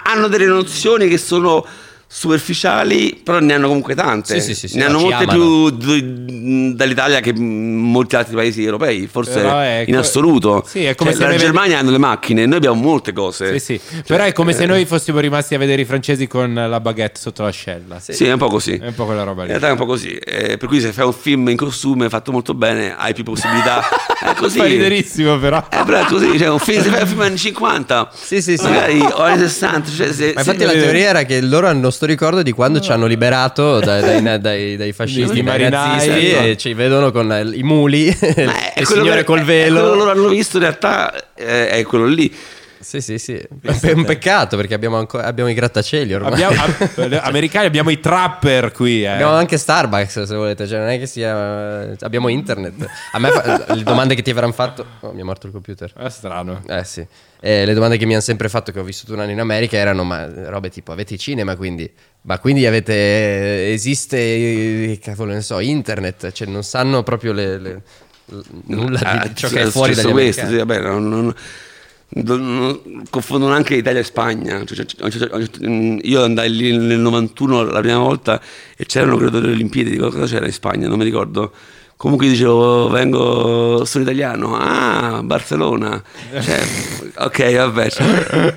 hanno delle nozioni che sono superficiali, però ne hanno comunque tante. Sì, sì, sì, sì, ne no, hanno molte amano. più d- dall'Italia che molti altri paesi europei, forse è in assoluto. Sì, è come Cioè, se la noi Germania hanno le macchine, noi abbiamo molte cose. Sì, sì. Però è come se noi fossimo rimasti a vedere i francesi con la baguette sotto l'ascella. Sì, è un po' così. È un po' quella roba In lì. realtà è un po' così. Eh, per cui se fai un film in costume fatto molto bene, hai più possibilità. È così. Fa riderissimo, però. Eh, però è così, cioè un film, se fai un film anni 50, Sì, sì, sì. magari o anni 60, cioè se, Ma infatti la teoria era che loro hanno sto ricordo di quando ci hanno liberato dai, dai- dai- dai fascisti, Dei dai marinai, nazisti esatto. e ci vedono con eh, i muli, il signore che- col quello velo. loro hanno visto in realtà è quello lì. Sì, sì, sì. È un peccato perché abbiamo, ancora, abbiamo i grattacieli ormai. Abbiamo, am- americani abbiamo i trapper qui. Eh. Abbiamo anche Starbucks se volete, cioè non è che sia... Abbiamo internet. A me fa- le domande che ti avranno fatto... Oh, mi è morto il computer. È strano. Eh sì. Eh, le domande che mi hanno sempre fatto, che ho vissuto un anno in America, erano: ma robe tipo avete i cinema quindi? Ma quindi avete. esiste, eh, cavolo, ne so, internet? Cioè, non sanno proprio le, le- nulla di, Ah, ciò che è fuori dagli questo, sì, vabbè, non- non- confondono anche Italia e Spagna. Cioè, cioè, cioè, io andai lì nel 91 la prima volta e c'erano credo le Olimpiadi, dico, cosa c'era in Spagna, non mi ricordo. Comunque dicevo, vengo, sono italiano, ah, Barcellona. Cioè, ok, vabbè. cioè,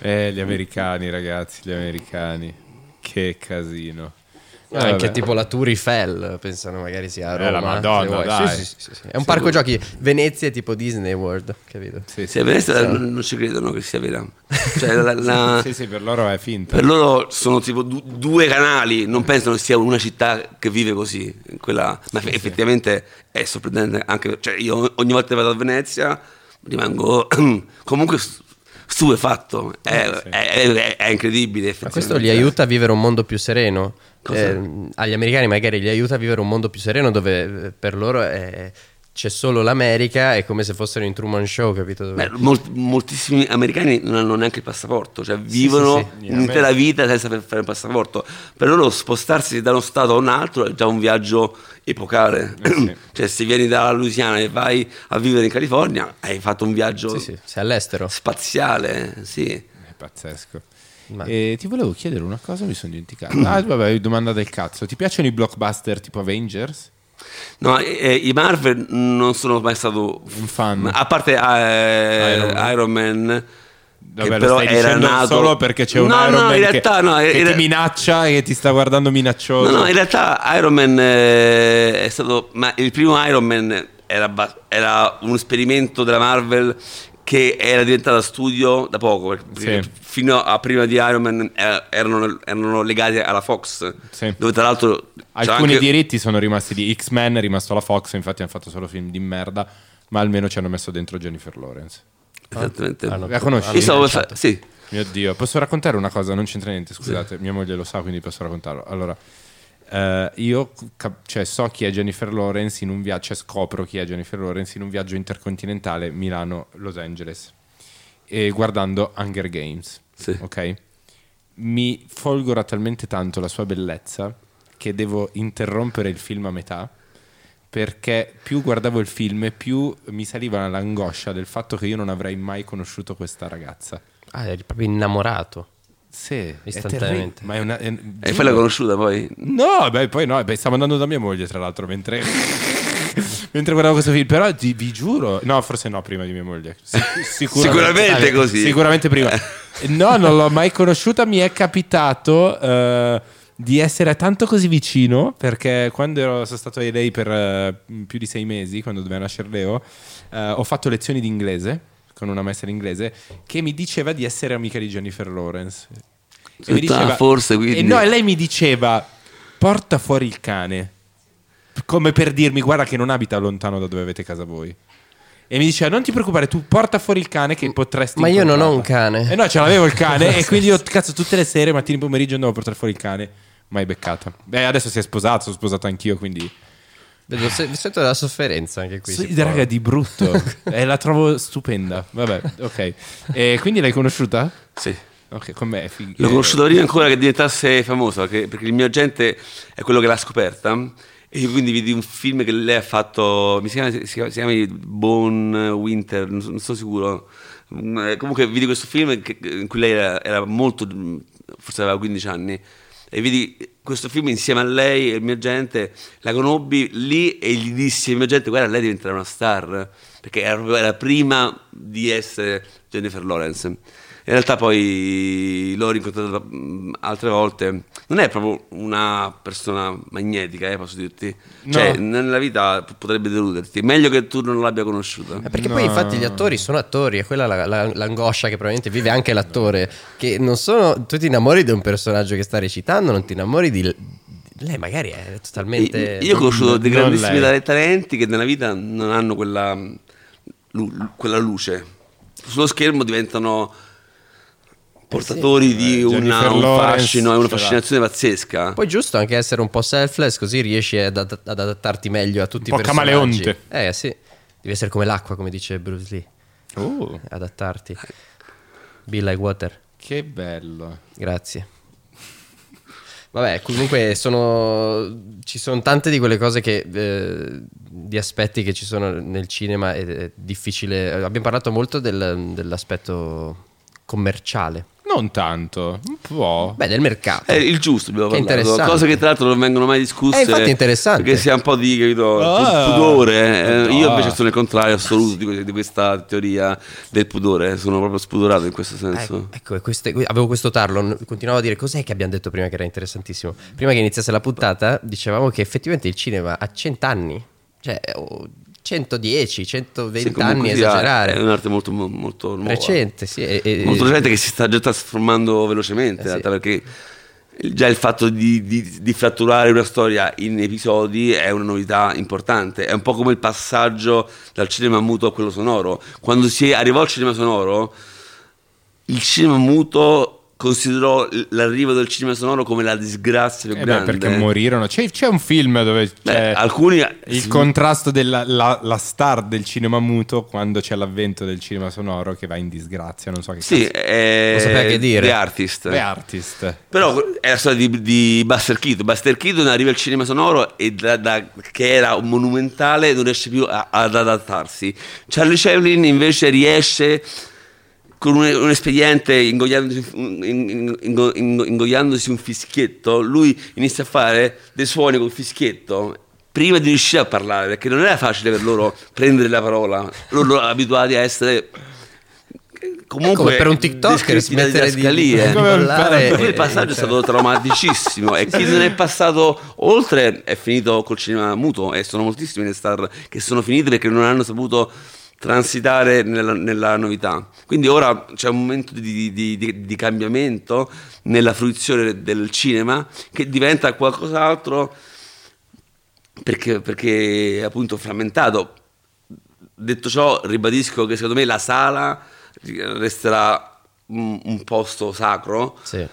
Eh, gli americani, ragazzi, gli americani. Che casino. Eh, Anche vabbè. tipo la Tour Eiffel, pensano magari sia a Eh, la Roma. Madonna. Sì, sì, sì, sì. È un parco giochi. Venezia è tipo Disney World, capito? Sì, se a Venezia non, non ci credono che sia vera. Cioè, la- la- sì, sì, per loro è finta. Per loro sono tipo du- due canali, non pensano che sia una città che vive così. Quella- ma effettivamente è sorprendente anche. Cioè, io ogni volta che vado a Venezia rimango comunque stu- stupefatto. È, Eh, è- è- è incredibile. Ma questo li aiuta a vivere un mondo più sereno. Eh, agli americani magari li aiuta a vivere un mondo più sereno dove eh, per loro è- c'è solo l'America, è come se fossero in Truman Show, capito? Beh, mol- moltissimi americani non hanno neanche il passaporto, cioè vivono sì. un'intera vita senza per- fare il passaporto. Per loro spostarsi da uno stato a un altro è già un viaggio epocale. Eh sì. cioè se vieni dalla Louisiana e vai a vivere in California hai fatto un viaggio Sì, sì, sei all'estero. spaziale, sì. È pazzesco. Ma- E ti volevo chiedere una cosa, mi sono dimenticato. Ah, vabbè, domanda del cazzo. Ti piacciono i blockbuster tipo Avengers? No, eh, i Marvel non sono mai stato Un fan. A parte eh, Iron Man. Iron Man, Vabbè, che lo però stai era dicendo nato solo perché c'è un no, Iron no, Man in che, realtà no, che in- ti minaccia e che ti sta guardando minaccioso. No, no, in realtà Iron Man eh, è stato. Ma il primo Iron Man era, era un esperimento della Marvel che era diventata studio da poco, perché Sì. fino a prima di Iron Man erano, erano legati alla Fox, Sì. dove tra l'altro Alcuni anche- diritti sono rimasti di X-Men, è rimasto la Fox, infatti hanno fatto solo film di merda, ma almeno ci hanno messo dentro Jennifer Lawrence. Esattamente. Hanno- La conosci? Io stavo Hanno sì. Mio Dio, posso raccontare una cosa? Non c'entra niente, scusate, mia moglie lo sa, quindi posso raccontarlo. Allora, eh, io cap- cioè, so chi è Jennifer Lawrence in un viaggio, cioè scopro chi è Jennifer Lawrence in un viaggio intercontinentale Milano-Los Angeles, e guardando Hunger Games, Sì. ok? Mi folgora talmente tanto la sua bellezza che devo interrompere il film a metà perché più guardavo il film più mi saliva l'angoscia del fatto che io non avrei mai conosciuto questa ragazza. Ah, eri proprio innamorato. Sì, è Istantaneamente. terribile, Ma è una, è- E poi l'hai conosciuta poi? No, beh, poi no, beh, stavo andando da mia moglie, tra l'altro, mentre, mentre guardavo questo film. Però ti- vi giuro, no, forse no, prima di mia moglie. Sic- Sicuramente così. Sicuramente prima. No, non l'ho mai conosciuta. Mi è capitato eh, di essere tanto così vicino perché quando ero, sono stato a LA per eh, più di sei mesi, quando doveva nascere Leo, eh, ho fatto lezioni di inglese con una maestra inglese che mi diceva di essere amica di Jennifer Lawrence. E mi Ah, forse, quindi. e no, e lei mi diceva: porta fuori il cane. Come per dirmi, guarda che non abita lontano da dove avete casa voi. E mi diceva: Non ti preoccupare, tu porta fuori il cane che potresti. Ma io non ho un incontrarla." cane. E no, ce l'avevo il cane. e quindi io, cazzo, tutte le sere, mattino e pomeriggio, andavo a portare fuori il cane. Mai beccata. Beh, adesso si è sposato, sono sposato anch'io, quindi. Vedo, se- sento della sofferenza anche qui. Sì, raga, di brutto. e la trovo stupenda. Vabbè, ok. E quindi l'hai conosciuta? Sì. Ok, con me è fig- L'ho eh, conosciuta prima ancora che diventasse famosa, perché, perché il mio agente è quello che l'ha scoperta. E io quindi vidi un film che lei ha fatto, mi si chiama, si chiama, si chiama Bone Winter, non non so sicuro. Mm, eh, Comunque vidi questo film che- in cui lei era, era molto, forse aveva 15 anni. E vidi questo film insieme a lei e il mio agente, la conobbi lì e gli dissi al mio agente, guarda, lei diventerà una star, perché era, era prima di essere Jennifer Lawrence. In realtà poi l'ho rincontrata mh, altre volte. Non è proprio una persona magnetica, eh, posso dirti. Cioè, No. nella vita potrebbe deluderti. Meglio che tu non l'abbia conosciuta. Eh, Perché poi infatti gli attori sono attori, è quella la- la- l'angoscia che probabilmente vive anche l'attore, che non sono, tu ti innamori di un personaggio che sta recitando, non ti innamori di... lei magari è totalmente... Io ho conosciuto dei grandissimi lei. talenti che nella vita non hanno quella, quella luce. Sullo schermo diventano portatori di Eh, una- un fascino e una l'ha. fascinazione pazzesca. Poi è giusto anche essere un po' selfless, così riesci ad, ad adattarti meglio a tutti Un i po' personaggi. camaleonte. Eh sì, devi essere come l'acqua, come dice Bruce Lee, Oh, adattarti. Be like water. che bello. Grazie. Vabbè, comunque sono, ci sono tante di quelle cose che, eh, di aspetti che ci sono nel cinema ed è difficile. Abbiamo parlato molto del- dell'aspetto commerciale, Non tanto, un po'. beh, del mercato. È il giusto, abbiamo Che parlato. Cose che tra l'altro non vengono mai discusse. Eh, infatti è interessante. Perché si ha un po' di capito, Ah. pudore. eh. Io invece sono il contrario assoluto di, di questa teoria del pudore. Sono proprio spudorato in questo senso. Ecco, ecco, e queste- avevo questo tarlo, continuavo a dire cos'è che abbiamo detto prima che era interessantissimo. Prima che iniziasse la puntata dicevamo che effettivamente il cinema ha 100 anni, cioè o 110, 120 Sì, anni, esagerare. È un'arte molto, molto nuova. Recente, sì. e- e- Molto recente che si sta già trasformando velocemente. Eh, in sì. perché già il fatto di, di- di fratturare una storia in episodi è una novità importante. È un po' come il passaggio dal cinema muto a quello sonoro. Quando si arrivò al cinema sonoro, il cinema muto considerò l'arrivo del cinema sonoro come la disgrazia più Eh beh, grande. perché morirono. C'è, c'è un film dove Beh, c'è alcuni il contrasto della la, la star del cinema muto quando c'è l'avvento del cinema sonoro che va in disgrazia. Non so che Sì, cazzo. Non sapeva che dire. The Artist. The Artist. Però è la storia di, di Buster Keaton. Buster Keaton arriva al cinema sonoro e da, da- che era un monumentale non riesce più a- ad adattarsi. Charlie Chaplin invece riesce con un, un espediente ingoiandosi ingo- ingo- ingoiandosi un fischietto, lui inizia a fare dei suoni col fischietto prima di riuscire a parlare, perché non era facile per loro prendere la parola. Loro abituati a essere comunque come per un TikToker smettere di- di Come un bollare Per lui e- il passaggio è stato traumaticissimo. E chi non è passato oltre è finito col cinema muto e sono moltissime le star che sono finite perché non hanno saputo transitare nella, nella novità. Quindi ora c'è un momento di, di- di- di cambiamento nella fruizione del cinema che diventa qualcos'altro perché, perché è appunto frammentato. Detto ciò, ribadisco che secondo me la sala resterà un, un posto sacro. Sì.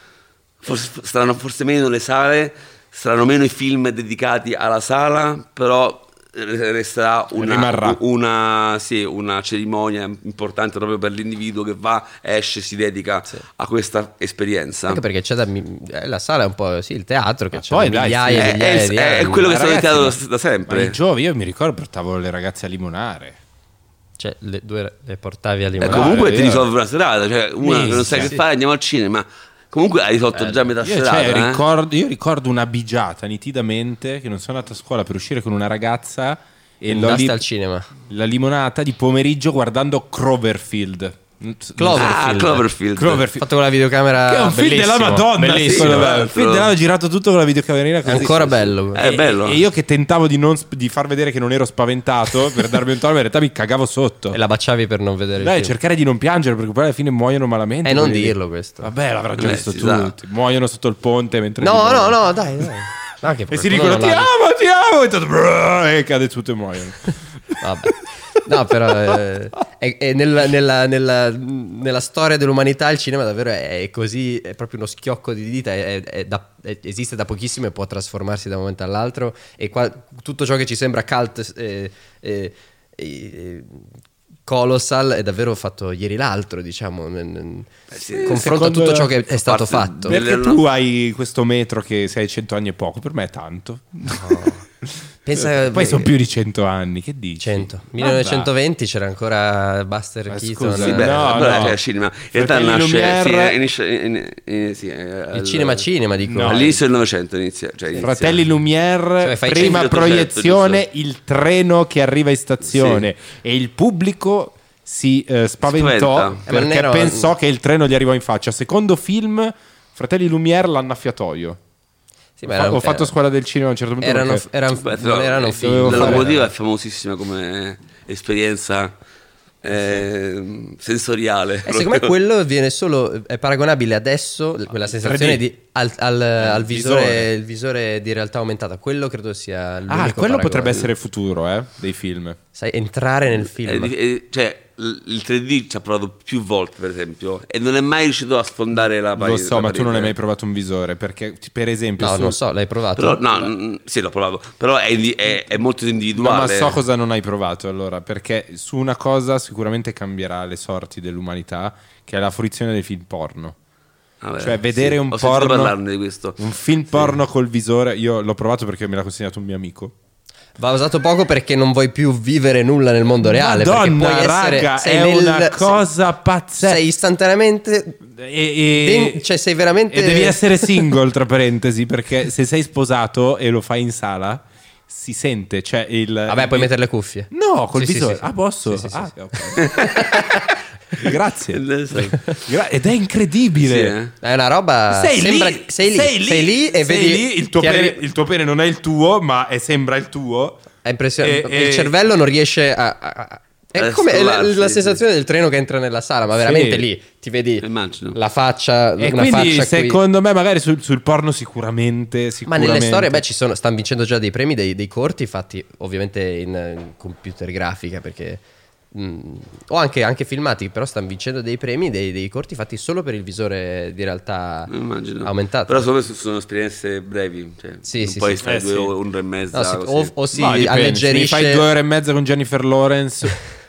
Forse, saranno forse meno le sale, saranno meno i film dedicati alla sala, però resterà Rimarrà. una, una, sì, una cerimonia importante proprio per l'individuo che va, esce, si dedica a questa esperienza. Anche perché c'è da. eh, La sala è un po' sì, il teatro che c'è poi dai, migliaia sì, e è, migliaia è- di è quello che sta diventato ma- da sempre. Ma i giovani, io mi ricordo portavo le ragazze a limonare. Cioè, le due le portavi a E limonare. comunque è ti risolve una serata, cioè una che non sai che Sì. fare, andiamo al cinema. Comunque hai risolto già metà Io, serata. cioè, eh. ricordo, io ricordo una bigiata nitidamente che non sono andato a scuola per uscire con una ragazza e l'ho Andasti li- al cinema. la limonata di pomeriggio guardando Cloverfield. Cloverfield. Ah, Cloverfield. Cloverfield. Fatto con la videocamera. Che è un film della Madonna, Bellissimo. tra Il film l'altro. dell'anno girato tutto con la videocamerina È così. ancora bello. È E- bello. E io che tentavo di, non di far vedere che non ero spaventato per darmi un tono, in realtà mi cagavo sotto. E la baciavi per non vedere Dai, cercare di non piangere perché poi alla fine muoiono malamente. E non quelli lì. dirlo questo. Vabbè, l'avrà già Eh, visto tutti. sa. Muoiono sotto il ponte mentre. No, no, no, dai, dai. No, E si dicono ti non amo, ti amo. E, e cade tutto e muoiono. Vabbè. No, però eh, è- è nella, nella- nella- nella storia dell'umanità il cinema davvero è, è così, è proprio uno schiocco di dita, è- è da- è- esiste da pochissimo e può trasformarsi da un momento all'altro e qua- tutto ciò che ci sembra cult eh, eh, eh, colossal è davvero fatto ieri l'altro, diciamo, nel- sì, confronto a tutto ciò che è stato fatto. Perché tu hai questo metro che sei 100 anni e poco, per me è tanto. Pensa, Poi sono più di 100 anni, che dici? 100. Vabbè. 1920 c'era ancora Buster Ma Keaton. scusa, Sì, beh, No, no. il cinema. In realtà Fratelli nasce Lumière- sì, inizia- in- in- sì, eh, il cinema cinema, dico. No. All'inizio del Novecento inizia. Cioè inizia. Fratelli Lumière, Cioè, prima 100, proiezione, giusto? il treno che arriva in stazione e il pubblico si eh, spaventò Spaventa. Eh, perché pensò che il treno gli arrivò in faccia. Secondo film, Fratelli Lumière l'annaffiatoio. Sì, ma Ho erano- ho fatto scuola del cinema a un certo punto. erano, erano, Beh, non erano eh, film. La locomotiva è famosissima come esperienza eh, sensoriale. E secondo me quello viene solo è paragonabile adesso quella sensazione 3D. di al, al- al visore, visore. il visore di realtà aumentata. Quello credo sia l'unico Ah, quello paragone. potrebbe essere il futuro eh, dei film. Sai, entrare nel Eh, film. eh, cioè, il 3D ci ha provato più volte, per esempio, e non è mai riuscito a sfondare la parete. Lo so, ma tu non hai mai provato un visore perché, per esempio, No, su- non so, l'hai provato? Però, no, sì, l'ho provato. Però è, è- è molto No, individuale. ma so cosa non hai provato allora, perché su una cosa sicuramente cambierà le sorti dell'umanità, che è la fruizione dei film porno. Vabbè, cioè, vedere sì, un ho porno- parlarne di questo. Un film porno col visore, io l'ho provato perché me l'ha consegnato un mio amico. Va usato poco perché non vuoi più vivere nulla nel mondo reale. Madonna, essere, raga, è nel- una cosa pazzesca. Sei istantaneamente. E, e- cioè, sei veramente. e devi essere single, tra parentesi, perché se sei sposato e lo fai in sala, si sente. Cioè il, Vabbè, puoi il- mettere le cuffie. No, col Sì, visore. sì, sì. Ah, posso? Sì, Ah, sì. Grazie. Sì, Gra- ed è incredibile. eh. È una roba. Sei, sembra- lì, sei lì, sei lì e sei vedi. lì, il, tuo pene, arrivi- il tuo pene non è il tuo, ma è- sembra il tuo. È impressionante. E- il e- cervello non riesce a. a- a- è come la, la sì. sensazione del treno che entra nella sala, ma Sì. veramente lì ti vedi Immagino. la faccia, E una quindi, faccia qui. secondo me, magari sul, sul porno sicuramente, Ma sicuramente. nelle storie, beh, ci sono, stanno vincendo già dei premi, dei, dei corti fatti ovviamente in, in computer grafica, perché... mm, o anche, anche filmati, però stanno vincendo dei premi, dei, dei corti fatti solo per il visore di realtà Immagino. aumentato. Però secondo me sono esperienze brevi. Cioè, Sì, non sì, puoi sì. stare Eh, due sì. ore, un'ora e mezza. No, o, o si se mi alleggerisce... fai due ore e mezza con Jennifer Lawrence.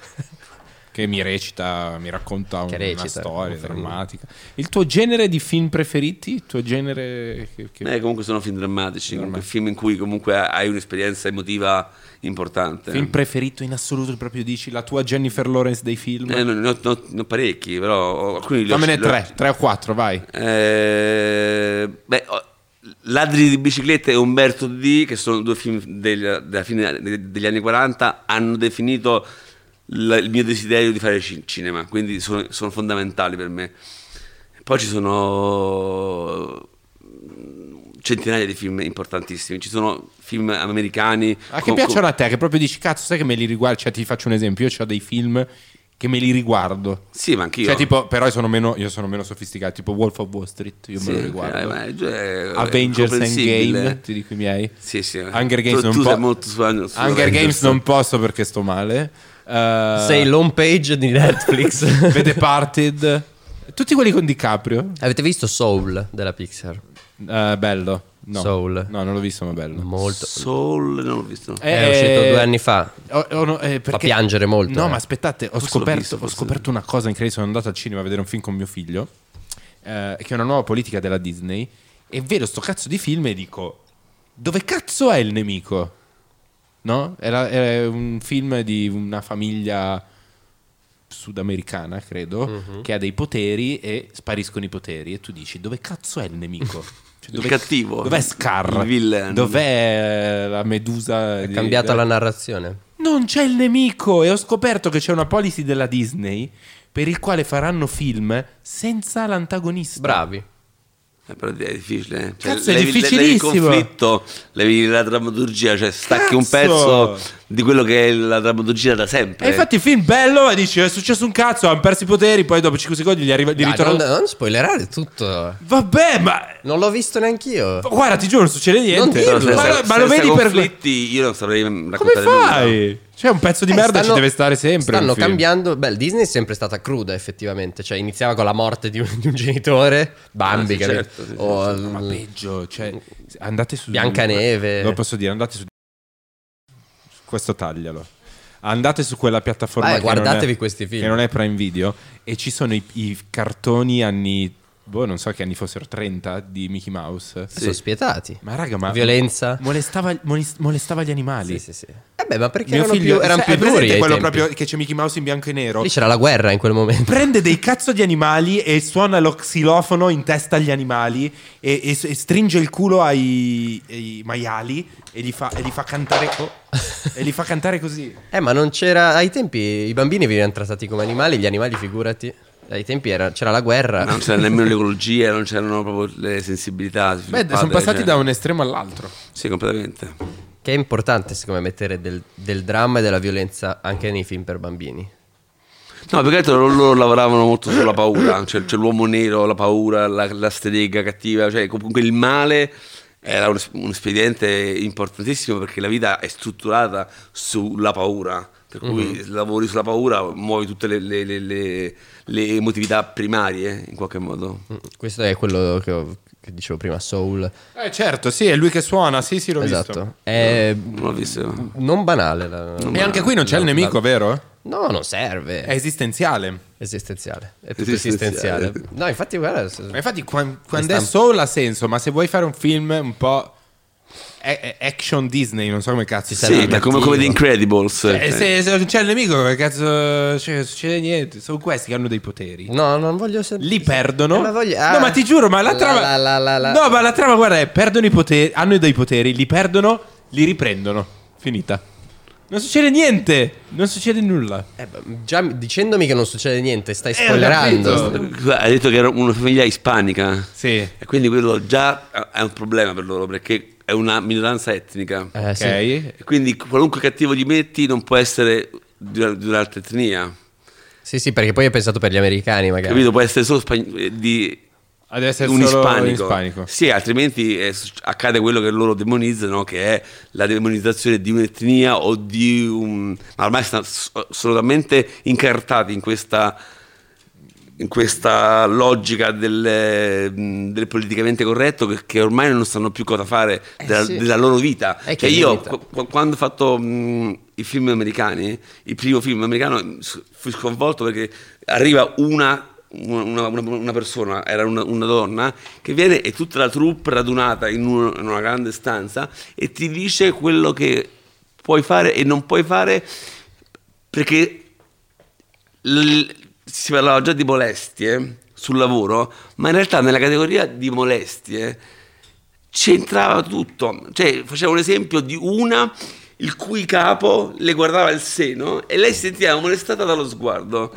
che mi recita, mi racconta un- Che una recita, storia drammatica. Il tuo genere di film preferiti? Il tuo genere che, che- Eh, comunque sono film drammatici, comunque film in cui comunque hai un'esperienza emotiva importante. film preferito in assoluto proprio dici la tua Jennifer Lawrence dei film? Eh, ne ho- ne ho parecchi, però alcuni li ho Fammene li ho- tre, tre o quattro, vai. Eh, beh, Ladri di biciclette e Umberto D, che sono due film del- della fine de- degli anni 40, hanno definito il, il mio desiderio di fare ci- cinema, quindi sono, sono fondamentali per me. Poi ci sono centinaia di film importantissimi. Ci sono film americani. Ma che con- piacciono con- a te, che proprio dici, cazzo, sai che me li riguardo? Cioè, ti faccio un esempio, io ho dei film che me li riguardo. Sì, ma anch'io. Cioè, tipo, però io sono meno, io sono meno sofisticato, tipo Wolf of Wall Street, io Sì, me lo riguardo. eh, ma è- è Avengers. Endgame, ti dico i miei. Sì, sì. Hunger Games tu, non tu po- sei molto su, su Hunger. Games non posso perché sto male. Eh, Sei l'home page di Netflix. The Departed. Tutti quelli con DiCaprio. Avete visto Soul della Pixar? Eh, bello. No. Soul. No, non l'ho visto, ma bello. Molto. Soul, non l'ho visto. È Eh, uscito due anni fa. Oh, oh, no, eh, perché- piangere molto, No, eh. ma aspettate, ho scoperto, visto, ho scoperto una cosa incredibile. Sono andato al cinema a vedere un film con mio figlio, eh, che è una nuova politica della Disney. E vedo sto cazzo di film e dico: Dove cazzo è il nemico? No? Era, era un film di una famiglia sudamericana, credo, Mhm. che ha dei poteri e spariscono i poteri. E tu dici: Dove cazzo è il nemico? Cioè, Il cattivo. Dov'è Scar? Il villain. Dov'è la medusa? È di- cambiata la narrazione. non c'è il nemico e ho scoperto che c'è una policy della Disney per il quale faranno film senza l'antagonista. Bravi. Eh, però è difficile. eh. Cioè, Cazzo, è levi- difficilissimo. levi il conflitto, levi la drammaturgia, cioè stacchi un Cazzo. pezzo di quello che è la drammaturgia da sempre. E infatti il film bello e dici è successo un cazzo, hanno perso i poteri, poi dopo 5 secondi gli, arriva, gli Dai, ritorna... non, non spoilerare tutto. Vabbè, ma... Non l'ho visto neanch'io. Guarda, ti giuro, non succede niente. dirlo. Però ma, se- ma se- lo se vedi per... conflitti, io non saprei Come raccontare nulla. Cioè un pezzo di Eh, merda ci stanno- deve stare sempre. Stanno cambiando. Beh, Disney è sempre stata cruda, effettivamente. Cioè, iniziava con la morte di un, di un genitore, Bambi, Ah, sì, certo, sì, o sì. il- Ma peggio, cioè andate su... Biancaneve. Lo posso dire, andate su... Questo taglialo. Andate su quella piattaforma Vai, non è- guardatevi questi film. Che non è Prime Video e ci sono i, i cartoni anni... Boh, non so che anni fossero 30 di Mickey Mouse. sono spietati. Ma raga, ma... Violenza. Molestava, molest- molestava gli animali. Sì, sì, sì. Eh beh, ma perché Mio erano figlio... più, erano sai- più hai duri quello proprio che c'è Mickey Mouse in bianco e nero? Lì c'era la guerra in quel momento. prende dei cazzo di animali e suona lo xilofono in testa agli animali e, e- e stringe il culo ai, ai maiali e li fa, e li fa cantare co- e li fa cantare così. Eh, ma non c'era. Ai tempi i bambini venivano trattati come animali, gli animali, figurati. Ai tempi era- c'era la guerra. Non c'era nemmeno l'ecologia, non c'erano proprio le sensibilità. Beh, sono passati cioè. da un estremo all'altro. Sì, completamente. Che è importante, secondo me, mettere del, del dramma e della violenza anche nei film per bambini. No, perché altro loro, loro lavoravano molto sulla paura, cioè c'è l'uomo nero, la paura, la, la strega cattiva, cioè comunque il male era un, un espediente importantissimo perché la vita è strutturata sulla paura, per cui lavori sulla paura, muovi tutte le, le- le- le- le emotività primarie in qualche modo. Mm, Questo è quello che, ho- che dicevo prima, Soul. Eh certo, sì, è lui che suona, sì, sì, l'ho Esatto. visto. È Non l'ho visto. non banale. la- E anche qui non c'è il la- nemico, la- vero? No, non serve. È esistenziale. esistenziale. È tutto Esistenziale. esistenziale. No, infatti, guarda. Ma infatti quan- quando è solo ha senso, ma se vuoi fare un film un po' action Disney, non so come cazzo si Sì, ma come, come The Incredibles. Eh. se, se non c'è il nemico, che cazzo cioè, succede niente. Sono questi che hanno dei poteri. No, non voglio sentire. Li perdono. Eh, ma voglio- ah. no, ma ti giuro, ma la La- trama. la- la- la- la- No, ma la trama, guarda, è perdono i poteri. Hanno dei poteri, li perdono, li riprendono. Finita. Non succede niente. Non succede nulla. Eh, già dicendomi che non succede niente, stai Eh, spoilerando. Hai detto che era una famiglia ispanica. Sì. E quindi quello già è un problema per loro perché è una minoranza etnica. Eh, Ok. sì. E quindi qualunque cattivo gli metti non può essere di, una- di un'altra etnia. sì, sì, perché poi hai pensato per gli americani, magari. Capito? Può essere solo spagn- eh, di Ah, deve essere un solo ispanico. ispanico. Sì, altrimenti è suc- accade quello che loro demonizzano, che è la demonizzazione di un'etnia o di un... Ma ormai stanno s- assolutamente incartati in questa, in questa logica del, mh, del politicamente corretto che, che ormai non sanno più cosa fare della, sì. della loro vita. Eh, che Cioè io, limita. qu- quando ho fatto mh, i film americani, il primo film americano, fui sconvolto perché arriva una, una, una- una persona, era una, una donna, che viene e tutta la troupe radunata in, un- in una grande stanza e ti dice quello che puoi fare e non puoi fare perché l- si parlava già di molestie sul lavoro, ma in realtà nella categoria di molestie c'entrava tutto. Cioè, facevo un esempio di una il cui capo le guardava il seno e lei si sentiva molestata dallo sguardo.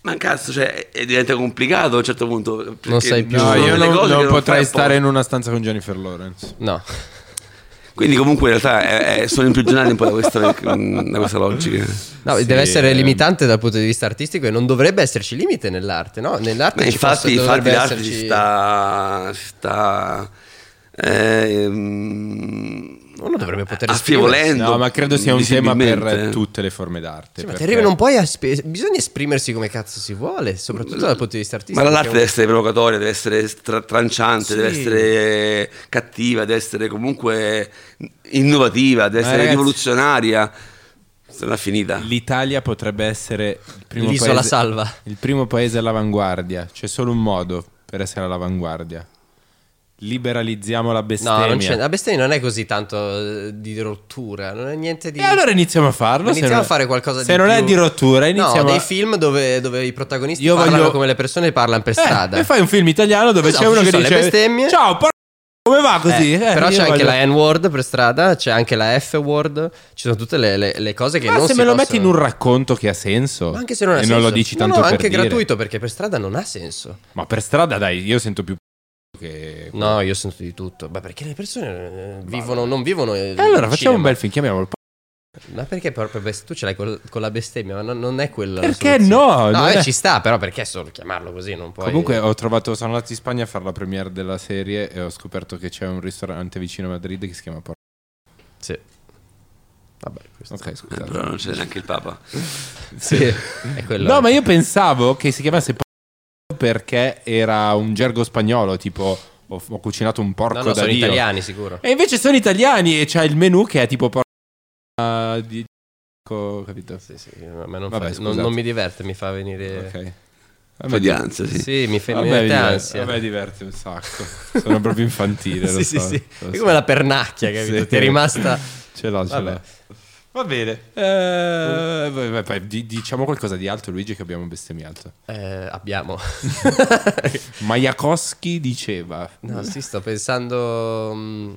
Ma cazzo, cioè, è- diventa complicato a un certo punto. Non sai più- No, io non, non potrei stare in una stanza con Jennifer Lawrence. No. Quindi comunque in realtà è- è- sono imprigionati un po' da questa, da questa logica. No, Sì, deve essere eh. limitante dal punto di vista artistico e non dovrebbe esserci limite nell'arte, no? Nell'arte ci infatti, possa- infatti l'arte esserci... si sta... Si sta ehm, Uno dovrebbe poter affievolendo. No, ma credo sia un tema per tutte le forme d'arte. Sì, ma perché- non puoi esp- bisogna esprimersi come cazzo si vuole, soprattutto dal punto di vista artistico. Ma l'arte deve essere provocatoria, deve essere tra- tranciante, Sì. deve essere cattiva, deve essere comunque innovativa, deve Ma essere ragazzi- rivoluzionaria. È finita. L'Italia potrebbe essere il primo L'isola paese, salva. Il primo paese all'avanguardia. C'è solo un modo per essere all'avanguardia. Liberalizziamo la bestemmia. No, non la bestemmia non è così tanto eh, di rottura, non è niente di... E allora iniziamo a farlo. Se iniziamo non- a fare qualcosa Se di non è più- di rottura, iniziamo No, dei a... film dove, dove i protagonisti Io parlano voglio- come le persone parlano per Eh, strada. e fai un film italiano dove Esatto, c'è uno che dice bestemmie. Ciao, por- come va così? Eh, Eh, però c'è anche voglio- la N-word per strada, c'è anche la F-word, ci sono tutte le, le- le cose che Ma non se me lo possono- metti in un racconto che ha senso Ma anche se non ha e senso. non lo dici No, tanto no, per anche dire. gratuito perché per strada non ha senso. Ma per strada dai, io sento più che... No, io sento di tutto. Ma perché le persone eh, vivono, non vivono. E allora facciamo un bel film, chiamiamolo il Ma perché proprio best- tu ce l'hai col- con la bestemmia? Ma non, non è quella. la Perché no? No, vabbè, è- ci sta, però perché solo chiamarlo così? Non puoi. Comunque ho trovato, sono andato in Spagna a fare la premiere della serie e ho scoperto che c'è un ristorante vicino a Madrid che si chiama Por- Sì. Vabbè, questo. Ok, Eh, scusate. però non c'è neanche il Papa. Sì, è quello. No, ma io pensavo che si chiamasse Por- perché era un gergo spagnolo, tipo ho, ho cucinato un porco No, no, da sono Dio. italiani, sicuro. E invece sono italiani e c'è il menù che è tipo por- ah, di co- capito? Sì, sì, a me non, Vabbè, fa- non- non mi diverte, mi fa venire. Ok. Un po' di ansia, sì. Sì, mi fa mi diverte, ansia. a me diverte un sacco. Sono proprio infantile. lo sì, sì, so, sì. lo È so. come la pernacchia, capito? Sì. Ti è rimasta. Ce l'ho, ce Vabbè. l'ho. Va bene. Eh, vai, vai, vai, di- diciamo qualcosa di alto, Luigi, che abbiamo bestemmiato. Eh, abbiamo. Majakowski diceva. no, sì, sto pensando. mh,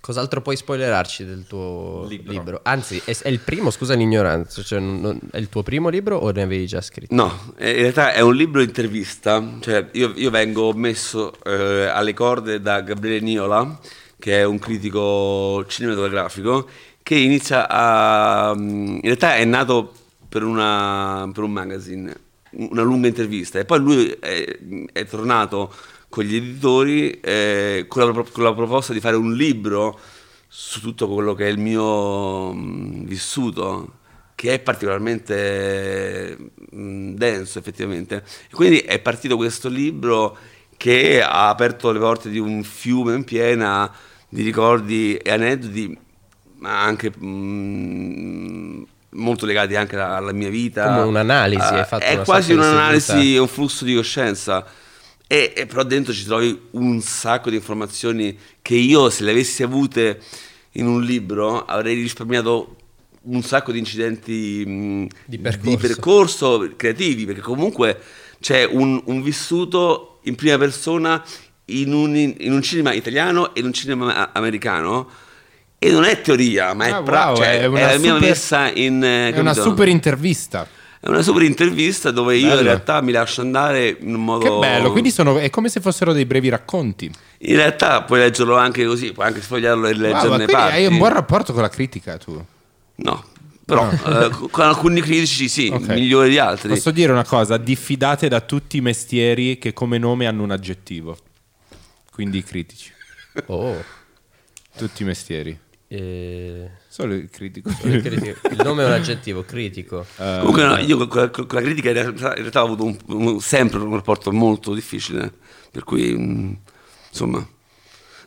Cos'altro puoi spoilerarci del tuo Libro. libro? Anzi, è, è il primo, scusa l'ignoranza. Cioè, non- non- è il tuo primo libro o ne avevi già scritto? No, eh, in realtà è un libro intervista, cioè io, io vengo messo eh, alle corde da Gabriele Niola, che è un critico cinematografico, che inizia a... mm, in realtà è nato per, una, per un magazine, una lunga intervista, e poi lui è, è tornato con gli editori eh, con, la, con la proposta di fare un libro su tutto quello che è il mio mm, vissuto, che è particolarmente mm, denso effettivamente. E quindi è partito questo libro che ha aperto le porte di un fiume in piena di ricordi e aneddoti, ma anche mm, molto legati anche alla, alla mia vita. Come un'analisi, Ah, hai fatto È una quasi di un'analisi, seduta. un flusso di coscienza. E, e però dentro ci trovi un sacco di informazioni che io, se le avessi avute in un libro, avrei risparmiato un sacco di incidenti mh, Di percorso. percorso creativi, perché comunque c'è un, un vissuto in prima persona in un, in un cinema italiano e in un cinema americano. E non è teoria, ma è, Ah, pra- wow, cioè, è è, una la mia super- messa in... eh, È una super intervista. È una super intervista dove io Bello. in realtà mi lascio andare in un modo... Che bello, quindi sono, è come se fossero dei brevi racconti. In realtà puoi leggerlo anche così, puoi anche sfogliarlo e Wow, leggerne parti. hai un buon rapporto con la critica tu. No, però eh, con alcuni critici sì, Ok. migliori di altri. Posso dire una cosa, diffidate da tutti i mestieri che come nome hanno un aggettivo. Quindi i critici. Oh. Tutti i mestieri. Eh, Solo il critico. il critico- il nome è un aggettivo, critico. Eh, Comunque no, io con, con- la critica in realtà, in realtà ho avuto un- un- sempre un rapporto molto difficile, per cui mm, insomma...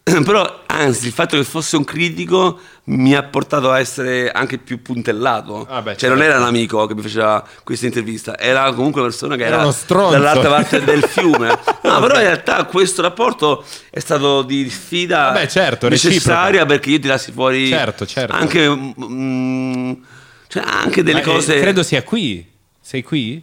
Però anzi il fatto che fosse un critico mi ha portato a essere anche più puntellato. Ah, beh, cioè non certo. era un amico che mi faceva questa intervista, era comunque una persona che Era era, dall'altra parte del fiume. No, però in realtà questo rapporto è stato di sfida Vabbè, certo, necessaria reciproca. perché io tirassi fuori Certo, certo. anche, mm, cioè, anche delle Ma, eh, cose... credo sia qui. Sei qui?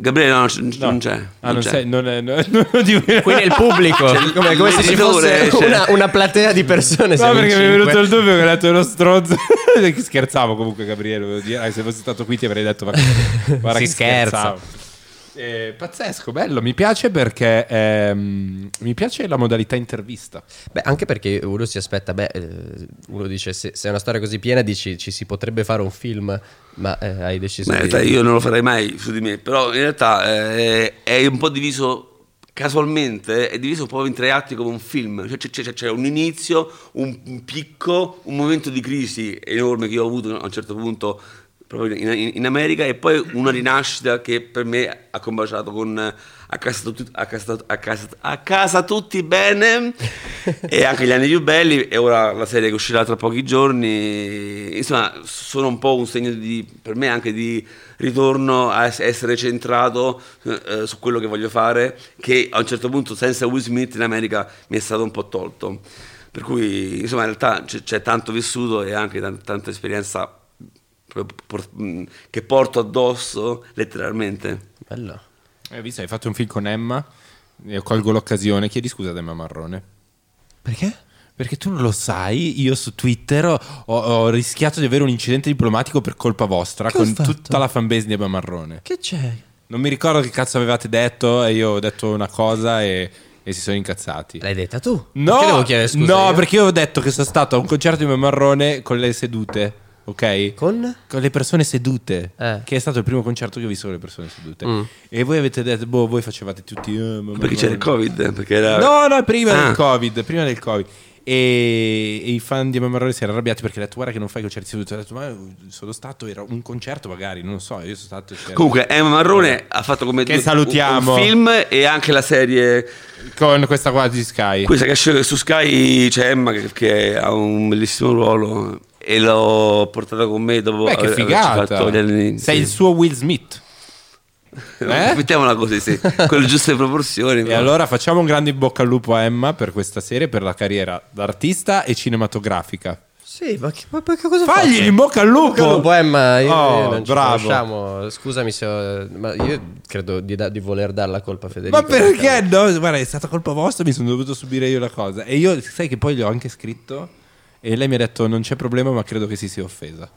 Gabriele no, c- No. non c'è. Ah, non, c'è. sei, non è, no, non di- Qui nel pubblico, C'è come, come se ci fosse c'è- una, una platea di persone. No, perché mi è venuto il dubbio che ho detto uno stronzo. Scherzavo comunque, Gabriele. Ah, se fossi stato qui ti avrei detto, ma guarda Si che scherza. scherzavo. Eh, pazzesco, bello, mi piace perché ehm, mi piace la modalità intervista. Beh, anche perché uno si aspetta, beh, eh, uno dice se, se è una storia così piena dici ci si potrebbe fare un film, ma eh, hai deciso Ma in di... realtà io non lo farei mai su di me, però in realtà eh, è un po' diviso casualmente, è diviso proprio in tre atti come un film, Cioè, c'è, c'è- c'è un inizio, un, un picco, un momento di crisi enorme che io ho avuto a un certo punto proprio in, in- America e poi una rinascita che per me ha combaciato con a casa, tutti, a, casa, a, casa, a casa tutti bene e anche gli anni più belli e ora la serie che uscirà tra pochi giorni insomma sono un po' un segno di per me anche di ritorno a es- essere centrato eh, su quello che voglio fare che a un certo punto senza Will Smith in America mi è stato un po' tolto. Per cui insomma in realtà c'è, c'è tanto vissuto e anche tan- tanta esperienza che porto addosso letteralmente Bello. Hai visto, hai fatto un film con Emma, io colgo l'occasione, chiedi scusa ad Emma Marrone. Perché? Perché tu non lo sai, io su Twitter ho, ho rischiato di avere un incidente diplomatico per colpa vostra Che con tutta la fanbase di Emma Marrone. Che c'è? Non mi ricordo che cazzo avevate detto e io ho detto una cosa e, e si sono incazzati. L'hai detta tu? No, Perché devo chiedere scusa no io? perché io ho detto che sono stato a un concerto di Emma Marrone con le sedute, ok? Con? Con le persone sedute, Eh. che è stato il primo concerto che ho visto con le persone sedute. Mm. E voi avete detto, boh, voi facevate tutti... eh, Emma perché c'era il covid perché era No, no, prima Ah. del Covid, prima del Covid. E, e i fan di Emma Marrone si erano arrabbiati perché ha detto guarda che non fai concerti seduti. Ho detto ma sono stato, era un concerto magari, non lo so, io sono stato... c'era- Comunque, Emma Marrone ha fatto come Che due- salutiamo. un film e anche la serie. Con questa qua di Sky. Questa che esce su Sky c'è Emma che, che ha un bellissimo ruolo. E l'ho portata con me dopo Beh, che figata. fatto gli anni- Sei sì. il suo Will Smith. Eh? Mettiamola così, sì, con le giuste proporzioni. E allora facciamo un grande in bocca al lupo a Emma per questa serie, per la carriera d'artista e cinematografica. Sì, ma che, ma perché cosa Fagli faccio? in bocca al lupo! Bocca al lupo, Emma, io, Oh, io non ci bravo. conosciamo. Scusami se ho- ma io credo di, da- di voler dare la colpa a Federico. Ma perché no? Guarda, è stata colpa vostra, mi sono dovuto subire io la cosa. E io, sai che poi gli ho anche scritto e lei mi ha detto non c'è problema, ma credo che si sia offesa.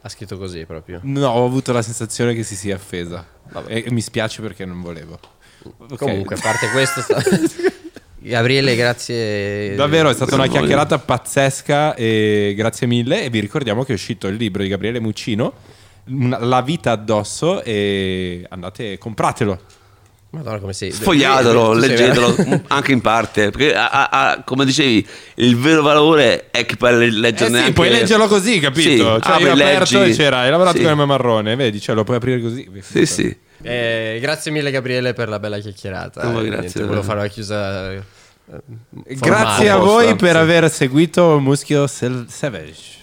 Ha scritto così proprio. No, ho avuto la sensazione che si sia offesa. E, e mi spiace perché non volevo. Ok. Comunque, a parte questo, sta- Gabriele, grazie. Davvero è stata una chiacchierata pazzesca e grazie mille e vi ricordiamo che è uscito il libro di Gabriele Muccino, La vita addosso e andate, compratelo. Madonna, come sei. Sfogliatelo, leggetelo anche in parte. Perché, ha- ha- come dicevi, il vero valore è che puoi leggerne Eh sì, anche- puoi leggerlo così, capito? Sì, cioè, apri, io ho aperto leggi. e c'era, hai lavorato Sì. con Emma Marrone, vedi, cioè, lo puoi aprire così. Sì, sì. Eh, grazie mille, Gabriele, per la bella chiacchierata. No, Eh, grazie, niente, volevo fare una chiusa. eh, Grazie a voi per aver seguito Muschio Savage.